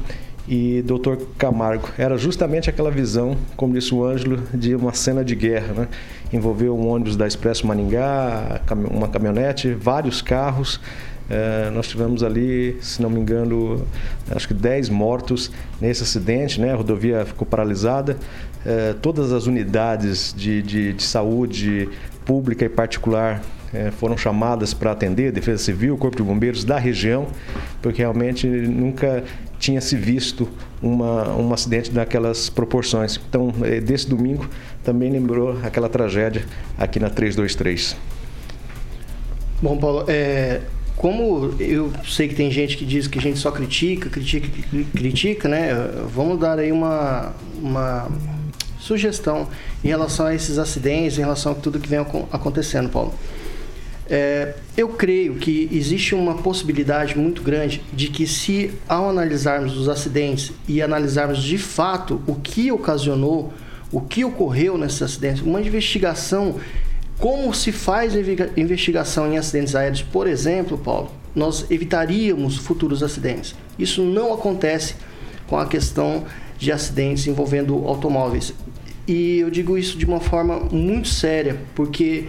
e Dr. Camargo. Era justamente aquela visão, como disse o Ângelo, de uma cena de guerra. Né? Envolveu um ônibus da Expresso Maningá, uma caminhonete, vários carros. É, nós tivemos ali, se não me engano, acho que 10 mortos nesse acidente, né? a rodovia ficou paralisada. É, todas as unidades de, de, de saúde pública e particular é, foram chamadas para atender, Defesa Civil, Corpo de Bombeiros da região, porque realmente nunca tinha se visto uma, um acidente daquelas proporções. Então, desse domingo, também lembrou aquela tragédia aqui na 323. Bom, Paulo, é, como eu sei que tem gente que diz que a gente só critica, critica, critica, né? Vamos dar aí uma, uma sugestão em relação a esses acidentes, em relação a tudo que vem acontecendo, Paulo. É, eu creio que existe uma possibilidade muito grande de que, se ao analisarmos os acidentes e analisarmos de fato o que ocasionou, o que ocorreu nesses acidentes, uma investigação, como se faz investigação em acidentes aéreos, por exemplo, Paulo, nós evitaríamos futuros acidentes. Isso não acontece com a questão de acidentes envolvendo automóveis. E eu digo isso de uma forma muito séria, porque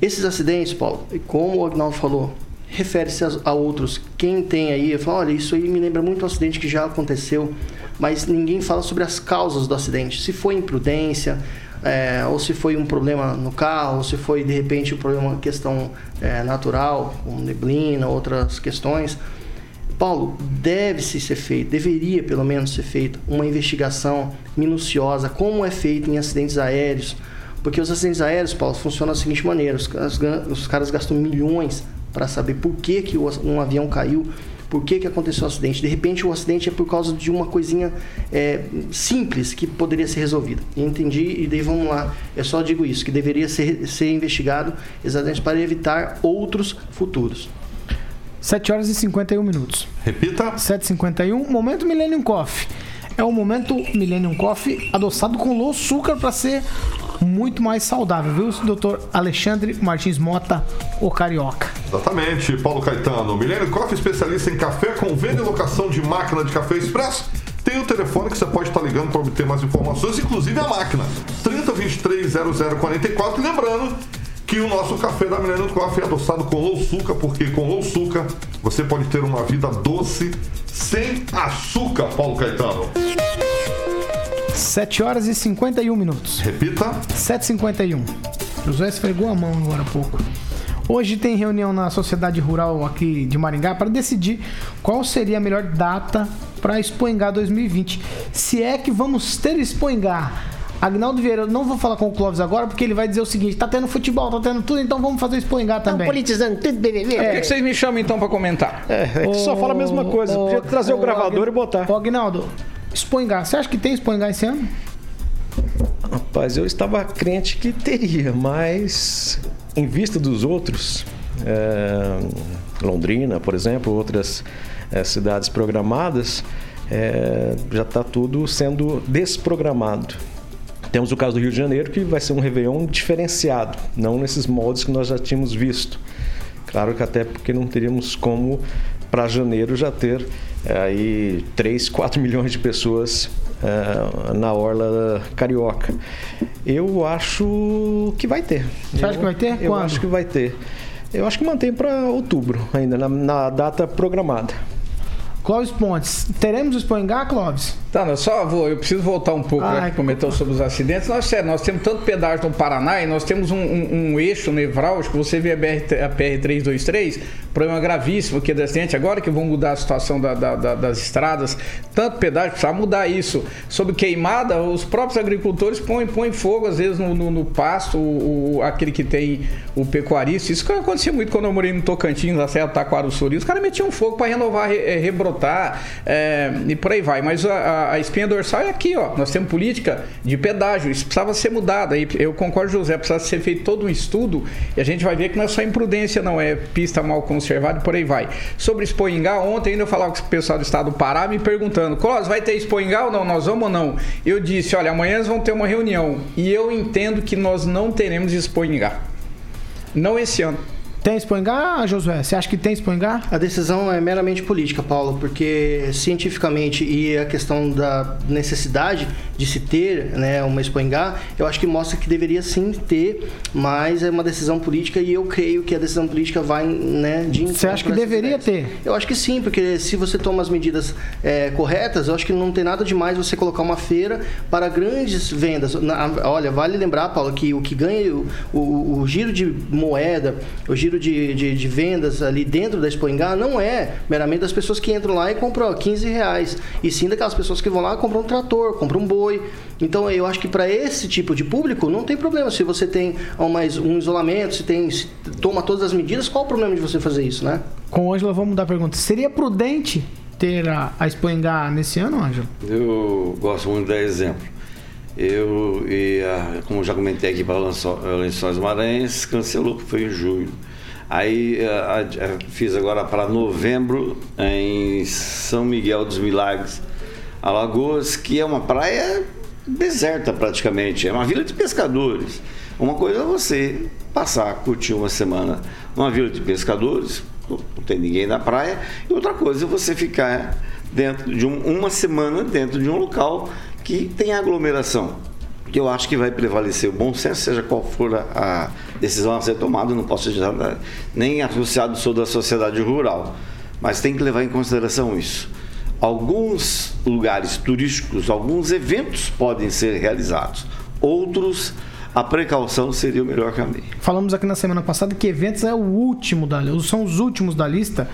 esses acidentes, Paulo, como o Agnaldo falou, refere-se a, outros. Quem tem aí, fala, olha, isso aí me lembra muito um acidente que já aconteceu, mas ninguém fala sobre as causas do acidente. Se foi imprudência, é, ou se foi um problema no carro, ou se foi de repente um problema, questão é, natural, como neblina, outras questões. Paulo, deve-se ser feito, deveria pelo menos ser feito, uma investigação minuciosa, como é feito em acidentes aéreos, porque os acidentes aéreos, Paulo, funcionam da seguinte maneira: os, os caras gastam milhões para saber por que, que um avião caiu, por que, que aconteceu o acidente. De repente, o acidente é por causa de uma coisinha é, simples que poderia ser resolvida. Entendi, e daí vamos lá. Eu só digo isso, que deveria ser, ser investigado exatamente para evitar outros futuros. 7 horas e 51 minutos. Repita. 7h51, momento Millennium Coffee. É o momento Millennium Coffee adoçado com low açúcar para ser muito mais saudável, viu, doutor Alexandre Martins Mota, o Carioca? Exatamente, Paulo Caetano. Milênio Coffee, especialista em café com venda e locação de máquina de café expresso. Tem o telefone que você pode estar ligando para obter mais informações, inclusive a máquina. 3023 0044. Lembrando que o nosso café da Milênio Coffee é adoçado com low açúcar, porque com low açúcar você pode ter uma vida doce sem açúcar, Paulo Caetano. 7 horas e 51 minutos. Repita. 7h51. José esfregou a mão agora há pouco. Hoje tem reunião na Sociedade Rural aqui de Maringá para decidir qual seria a melhor data para Expo 2020. Se é que vamos ter Expo Agnaldo Vieira, eu não vou falar com o Clóvis agora, porque ele vai dizer o seguinte: tá tendo futebol, tá tendo tudo, então vamos fazer Expo também. Estão politizando tudo, BBB. É. Por que vocês me chamam então para comentar? É, é que só fala a mesma coisa. Podia trazer o, o gravador e botar. Ô, Agnaldo, Expoingá. Você acha que tem Expoingá esse ano? Rapaz, eu estava crente que teria, mas em vista dos outros, é, Londrina, por exemplo, outras é, cidades programadas, é, já está tudo sendo desprogramado. Temos o caso do Rio de Janeiro, que vai ser um Réveillon diferenciado, não nesses moldes que nós já tínhamos visto. Claro que até porque não teríamos como, para janeiro, já ter é, aí 3, 4 milhões de pessoas é, na orla carioca. Eu acho que vai ter. Você eu, acha que vai ter? Eu Quando? acho que vai ter. Eu acho que mantém para outubro ainda, na, na, data programada. Clóvis Pontes, teremos o Expo Clóvis? Tá, eu só vou, eu preciso voltar um pouco, já que comentou sobre os acidentes. Nós, sério, nós temos tanto pedágio no Paraná e nós temos um, um, um eixo nevrálgico, você vê a, BR, a PR-323, problema gravíssimo aqui do acidente, agora que vão mudar a situação da, da, da, das estradas, tanto pedágio, precisa mudar isso. Sobre queimada, os próprios agricultores põem, põem fogo, às vezes, no, no, no pasto, o, o, aquele que tem o pecuarista. Isso acontecia muito quando eu morei no Tocantins, na Serra Taquarusuri. Os caras metiam fogo para renovar, re, eh, rebrotar é, e por aí vai. Mas a, a, espinha dorsal é aqui, ó. Nós temos política de pedágio, isso precisava ser mudado. Aí eu concordo, José, precisava ser feito todo um estudo e a gente vai ver que não é só imprudência, não, é pista mal conservada e por aí vai. Sobre Expoingá, ontem ainda eu falava com o pessoal do estado do Pará me perguntando, Clóvis, vai ter Expoingá ou não? Nós vamos ou não? Eu disse, olha, amanhã eles vão ter uma reunião e eu entendo que nós não teremos Expoingá. Não esse ano. Tem Expoingá, Josué? Você acha que tem Expoingá? A decisão é meramente política, Paulo, porque cientificamente e a questão da necessidade de se ter né, uma Expoingá, eu acho que mostra que deveria sim ter, mas é uma decisão política e eu creio que a decisão política vai né, de Você acha que deveria ideias. ter? Eu acho que sim, porque se você toma as medidas é, corretas, eu acho que não tem nada demais você colocar uma feira para grandes vendas. Na, olha, vale lembrar, Paulo, que o que ganha o, o, o giro de moeda, o giro de, de, de, vendas ali dentro da Expo Engá não é meramente das pessoas que entram lá e compram 15 reais, e sim daquelas pessoas que vão lá e compram um trator, compram um boi. Então eu acho que para esse tipo de público não tem problema. Se você tem mais um isolamento, se tem se toma todas as medidas, qual o problema de você fazer isso, né? Com o Ângela, vamos mudar a pergunta. Seria prudente ter a, a Expo Engá nesse ano, Ângela? Eu gosto muito de dar exemplo. Eu, e a, como já comentei aqui para Lençóis Maranhas, cancelou, que foi em julho. Aí a, a, fiz agora para novembro em São Miguel dos Milagres, Alagoas, que é uma praia deserta praticamente, é uma vila de pescadores. Uma coisa é você passar, curtir uma semana numa vila de pescadores, não tem ninguém na praia, e outra coisa é você ficar dentro de um, uma semana dentro de um local que tem aglomeração eu acho que vai prevalecer o bom senso, seja qual for a, decisão a ser tomada, não posso dizer nem associado sou da sociedade rural, mas tem que levar em consideração isso. Alguns lugares turísticos, alguns eventos podem ser realizados, outros a precaução seria o melhor caminho. Falamos aqui na semana passada que eventos é o último da são os últimos da lista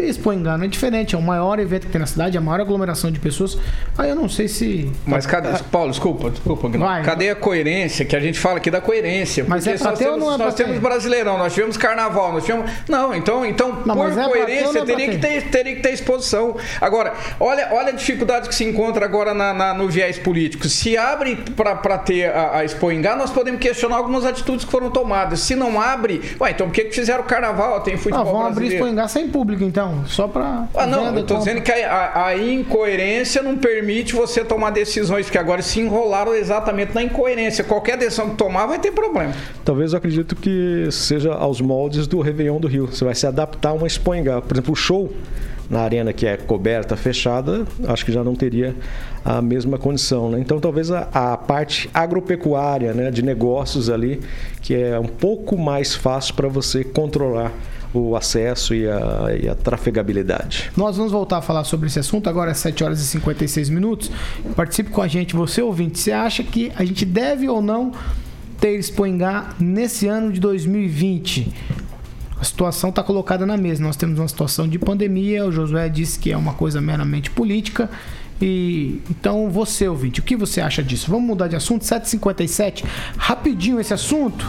Expo Engano é diferente, é o maior evento que tem na cidade, é a maior aglomeração de pessoas. Aí eu não sei se. Mas cadê. Paulo, desculpa, desculpa. Vai, cadê a coerência? Que a gente fala aqui da coerência. Mas é pra ter temos, ou não é Nós temos Brasileirão, nós tivemos carnaval, nós tivemos. Não, então, então não, por é coerência, ter, teria, que ter, teria que ter exposição. Agora, olha, olha a dificuldade que se encontra agora na, na no viés político. Se abre para ter a, a Expo Engano, nós podemos questionar algumas atitudes que foram tomadas. Se não abre, ué, então por que, que fizeram carnaval? Tem futebol. Não, vão brasileiro. abrir Expo Engano sem público, então. Não, só para. Ah, não, eu tô dizendo que a, a, incoerência não permite você tomar decisões, porque agora se enrolaram exatamente na incoerência. Qualquer decisão que tomar vai ter problema. Talvez eu acredito que seja aos moldes do Réveillon do Rio. Você vai se adaptar a uma Expoingá. Por exemplo, o show na arena que é coberta, fechada, acho que já não teria a mesma condição. Né? Então, talvez a, a, parte agropecuária, né, de negócios ali, que é um pouco mais fácil para você controlar o acesso e a, e a trafegabilidade. Nós vamos voltar a falar sobre esse assunto agora às 7 horas e 56 minutos. Participe com a gente, você ouvinte. Você acha que a gente deve ou não ter Expoingá nesse ano de 2020? A situação está colocada na mesa. Nós temos uma situação de pandemia. O Josué disse que é uma coisa meramente política. E então você, ouvinte, o que você acha disso? Vamos mudar de assunto? 7h57, rapidinho esse assunto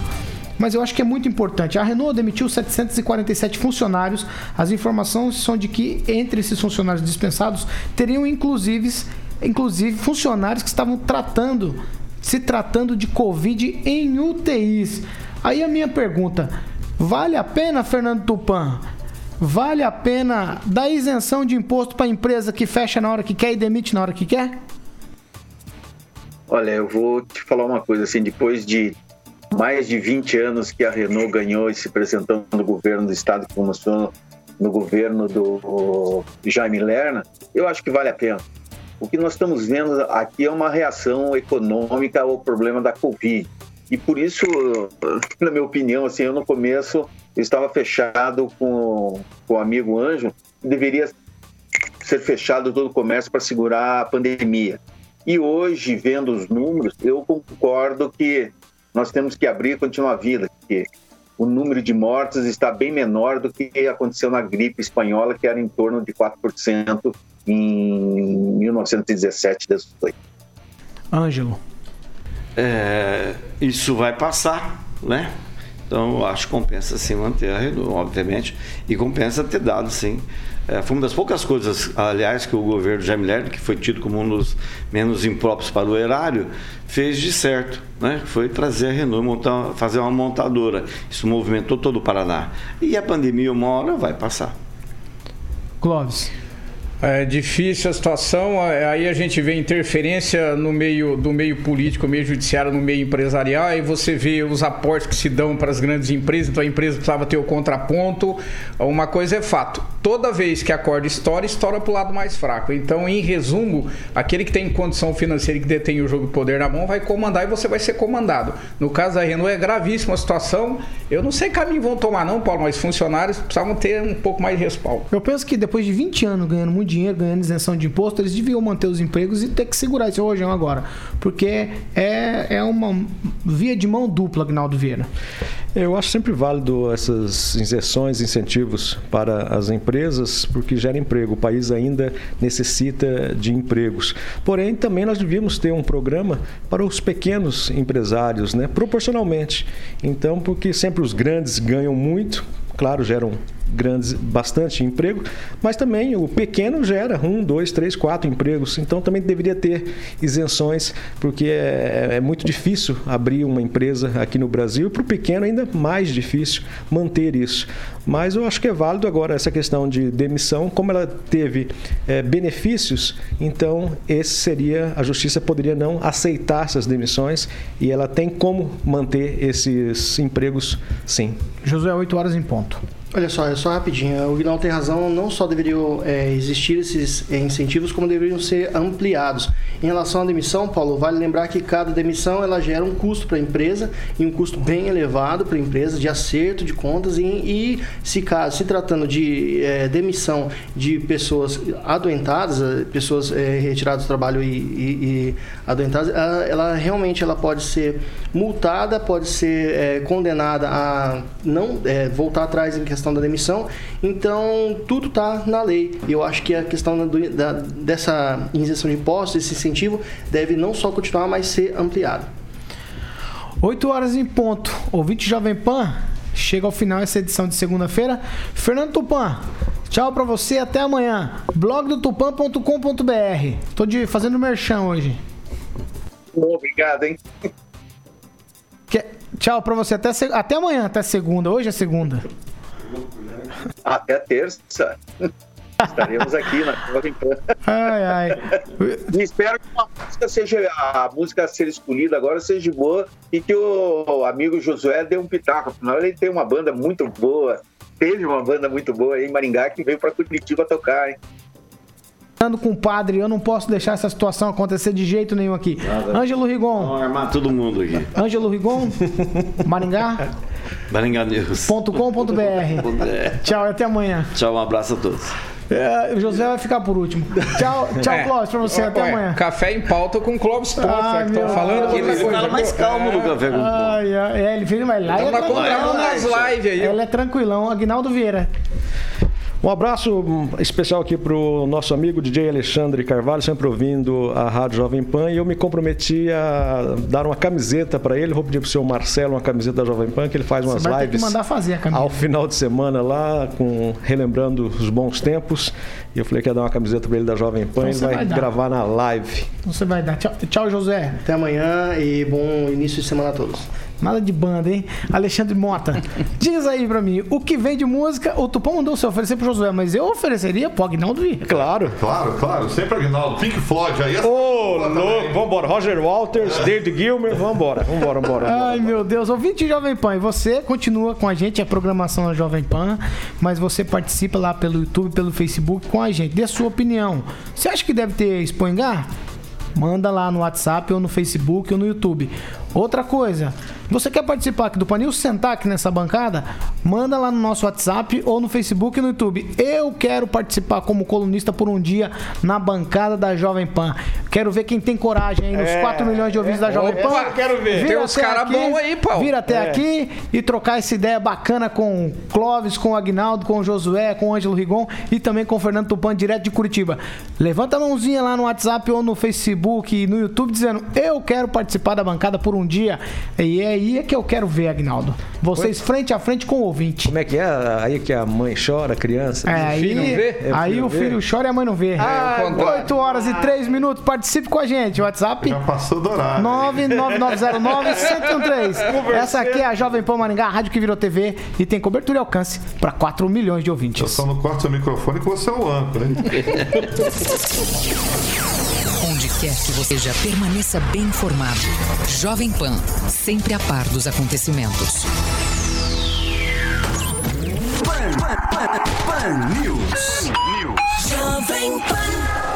mas eu acho que é muito importante. A Renault demitiu 747 funcionários. As informações são de que entre esses funcionários dispensados teriam inclusive, inclusive funcionários que estavam tratando, se tratando de Covid em UTIs. Aí a minha pergunta: vale a pena, Fernando Tupan? Vale a pena dar isenção de imposto para a empresa que fecha na hora que quer e demite na hora que quer? Olha, eu vou te falar uma coisa assim, depois de mais de 20 anos que a Renault ganhou e se apresentou no governo do estado, que começou no governo do Jaime Lerna, eu acho que vale a pena. O que nós estamos vendo aqui é uma reação econômica ao problema da Covid. E por isso, na minha opinião, assim, eu no começo estava fechado com, com o amigo Anjo, deveria ser fechado todo o comércio para segurar a pandemia. E hoje, vendo os números, eu concordo que nós temos que abrir e continuar a vida, porque o número de mortes está bem menor do que aconteceu na gripe espanhola, que era em torno de 4% em 1917, 18. Ângelo. É, isso vai passar, né? Então, eu acho que compensa sim manter a Renault, obviamente, e compensa ter dado sim. É, foi uma das poucas coisas, aliás, que o governo Jaime Lerner, que foi tido como um dos menos impróprios para o erário, fez de certo, né? Foi trazer a Renault, montar, fazer uma montadora. Isso movimentou todo o Paraná. E a pandemia, uma hora, vai passar. Clóvis. É difícil a situação, aí a gente vê interferência no meio do meio político, meio judiciário, no meio empresarial, aí você vê os aportes que se dão para as grandes empresas, então a empresa precisava ter o contraponto. Uma coisa é fato, toda vez que a corda estoura, estoura para o lado mais fraco. Então, em resumo, aquele que tem condição financeira e que detém o jogo de poder na mão vai comandar e você vai ser comandado. No caso da Renault é gravíssima a situação. Eu não sei que caminho vão tomar não, Paulo, mas funcionários precisavam ter um pouco mais de respaldo. Eu penso que depois de 20 anos ganhando muito dinheiro, ganhando isenção de imposto, eles deviam manter os empregos e ter que segurar esse rojão agora. Porque é, é uma via de mão dupla, Agnaldo Vieira. Eu acho sempre válido essas injeções, incentivos para as empresas, porque gera emprego. O país ainda necessita de empregos. Porém, também nós devíamos ter um programa para os pequenos empresários, né? proporcionalmente. Então, porque sempre os grandes ganham muito, claro, geram grandes, bastante emprego, mas também o pequeno gera um, dois, três, quatro empregos. Então também deveria ter isenções, porque é, é muito difícil abrir uma empresa aqui no Brasil e para o pequeno ainda mais difícil manter isso. Mas eu acho que é válido agora essa questão de demissão, como ela teve é, benefícios, então esse seria a justiça poderia não aceitar essas demissões e ela tem como manter esses empregos, sim. Josué, 8 horas em ponto. Olha só, é só rapidinho. O Guinaldo tem razão, não só deveriam é, existir esses é, incentivos, como deveriam ser ampliados. Em relação à demissão, Paulo, vale lembrar que cada demissão ela gera um custo para a empresa e um custo bem elevado para a empresa de acerto de contas e, e se se tratando de é, demissão de pessoas adoentadas, é, pessoas é, retiradas do trabalho e, e, e adoentadas, ela, ela, realmente ela pode ser multada, pode ser é, condenada a não voltar atrás em questão da demissão. Então tudo está na lei. Eu acho que a questão da, da, dessa injeção de impostos, esse incentivo, deve não só continuar, mas ser ampliado. 8 horas em ponto. Ouvinte Jovem Pan, chega ao final essa edição de segunda-feira. Fernando Tupan, tchau pra você, até amanhã. blog do tupan.com.br. Tô de, fazendo merchan hoje. Obrigado, hein? Que, tchau pra você, até, até amanhã, até segunda. Hoje é segunda. Até terça. Estaremos aqui na Jovem Pan. Ai, ai. E espero que a música seja a música a ser escolhida agora seja boa e que o amigo Josué dê um pitaco. Afinal, ele tem uma banda muito boa. Teve uma banda muito boa em Maringá que veio para Curitiba tocar, hein? Com o padre, eu não posso deixar essa situação acontecer de jeito nenhum aqui. Nada. Ângelo Rigon. Vamos armar todo mundo aqui. Ângelo Rigon, Maringá. Maringá. Tchau e até amanhã. Tchau, um abraço a todos. É, o José vai ficar por último. Tchau, tchau, é. Clóvis, pra você. Até amanhã. Café em pauta com Clóvis Toffler, que estão falando que ele fala mais calmo no café com ai, ai, É, ele fez mais nas lives aí. Ele é tranquilão. Aguinaldo Vieira. Um abraço especial aqui para o nosso amigo DJ Alexandre Carvalho, sempre ouvindo a Rádio Jovem Pan. E eu me comprometi a dar uma camiseta para ele. Vou pedir para o senhor Marcelo uma camiseta da Jovem Pan, que ele faz umas Você vai lives ter que mandar fazer a camiseta. ao final de semana lá, com, relembrando os bons tempos. E eu falei que ia dar uma camiseta para ele da Jovem Pan. Então ele vai, vai gravar na live. Então você vai dar. Tchau, tchau, José. Até amanhã e bom início de semana a todos. Nada de banda, hein? Alexandre Mota. Diz aí pra mim, o que vem de música, o Tupão mandou se oferecer pro Josué, mas eu ofereceria pro Agnaldo ir. Claro. Claro, claro. Sempre Agnaldo. Pink Floyd aí. Ô, oh, louco. Vambora. Roger Walters, é. David Gilmer. Vambora, vambora, vambora. Ai, meu Deus. Ouvinte Jovem Pan, e você continua com a gente, a programação da Jovem Pan, mas você participa lá pelo YouTube, pelo Facebook com a gente. Dê sua opinião. Você acha que deve ter Spoingar? Manda lá no WhatsApp ou no Facebook ou no YouTube. Outra coisa, você quer participar aqui do Panil, sentar aqui nessa bancada? Manda lá no nosso WhatsApp ou no Facebook e no YouTube. Eu quero participar como colunista por um dia na bancada da Jovem Pan. Quero ver quem tem coragem aí nos É, 4 milhões de ouvintes da Jovem Opa, Pan. quero ver. Vira Tem uns até cara aqui, bom aí, Paulo. Vira até É. aqui e trocar essa ideia bacana com o Clóvis, com o Agnaldo, com o Josué, com o Ângelo Rigon e também com o Fernando Tupan, direto de Curitiba. Levanta a mãozinha lá no WhatsApp ou no Facebook e no YouTube dizendo: Eu quero participar da bancada por um dia. E é aí é que eu quero ver, Agnaldo. Vocês frente a frente com o ouvinte. Como é que é? Aí que a mãe chora, a criança. É, aí, É, aí o vê. filho chora e a mãe não vê. Ah, é o contrário. 8 horas e 3 minutos. Participe com a gente. WhatsApp. Já passou do horário. 99909-1013. Essa aqui é a Jovem Pan Maringá, a rádio que virou TV e tem cobertura e alcance para 4 milhões de ouvintes. Só não corta seu microfone que você é o âncora, hein? Quer que você já permaneça bem informado. Jovem Pan, sempre a par dos acontecimentos. Pan, Pan, Pan, Pan News. Jovem Pan.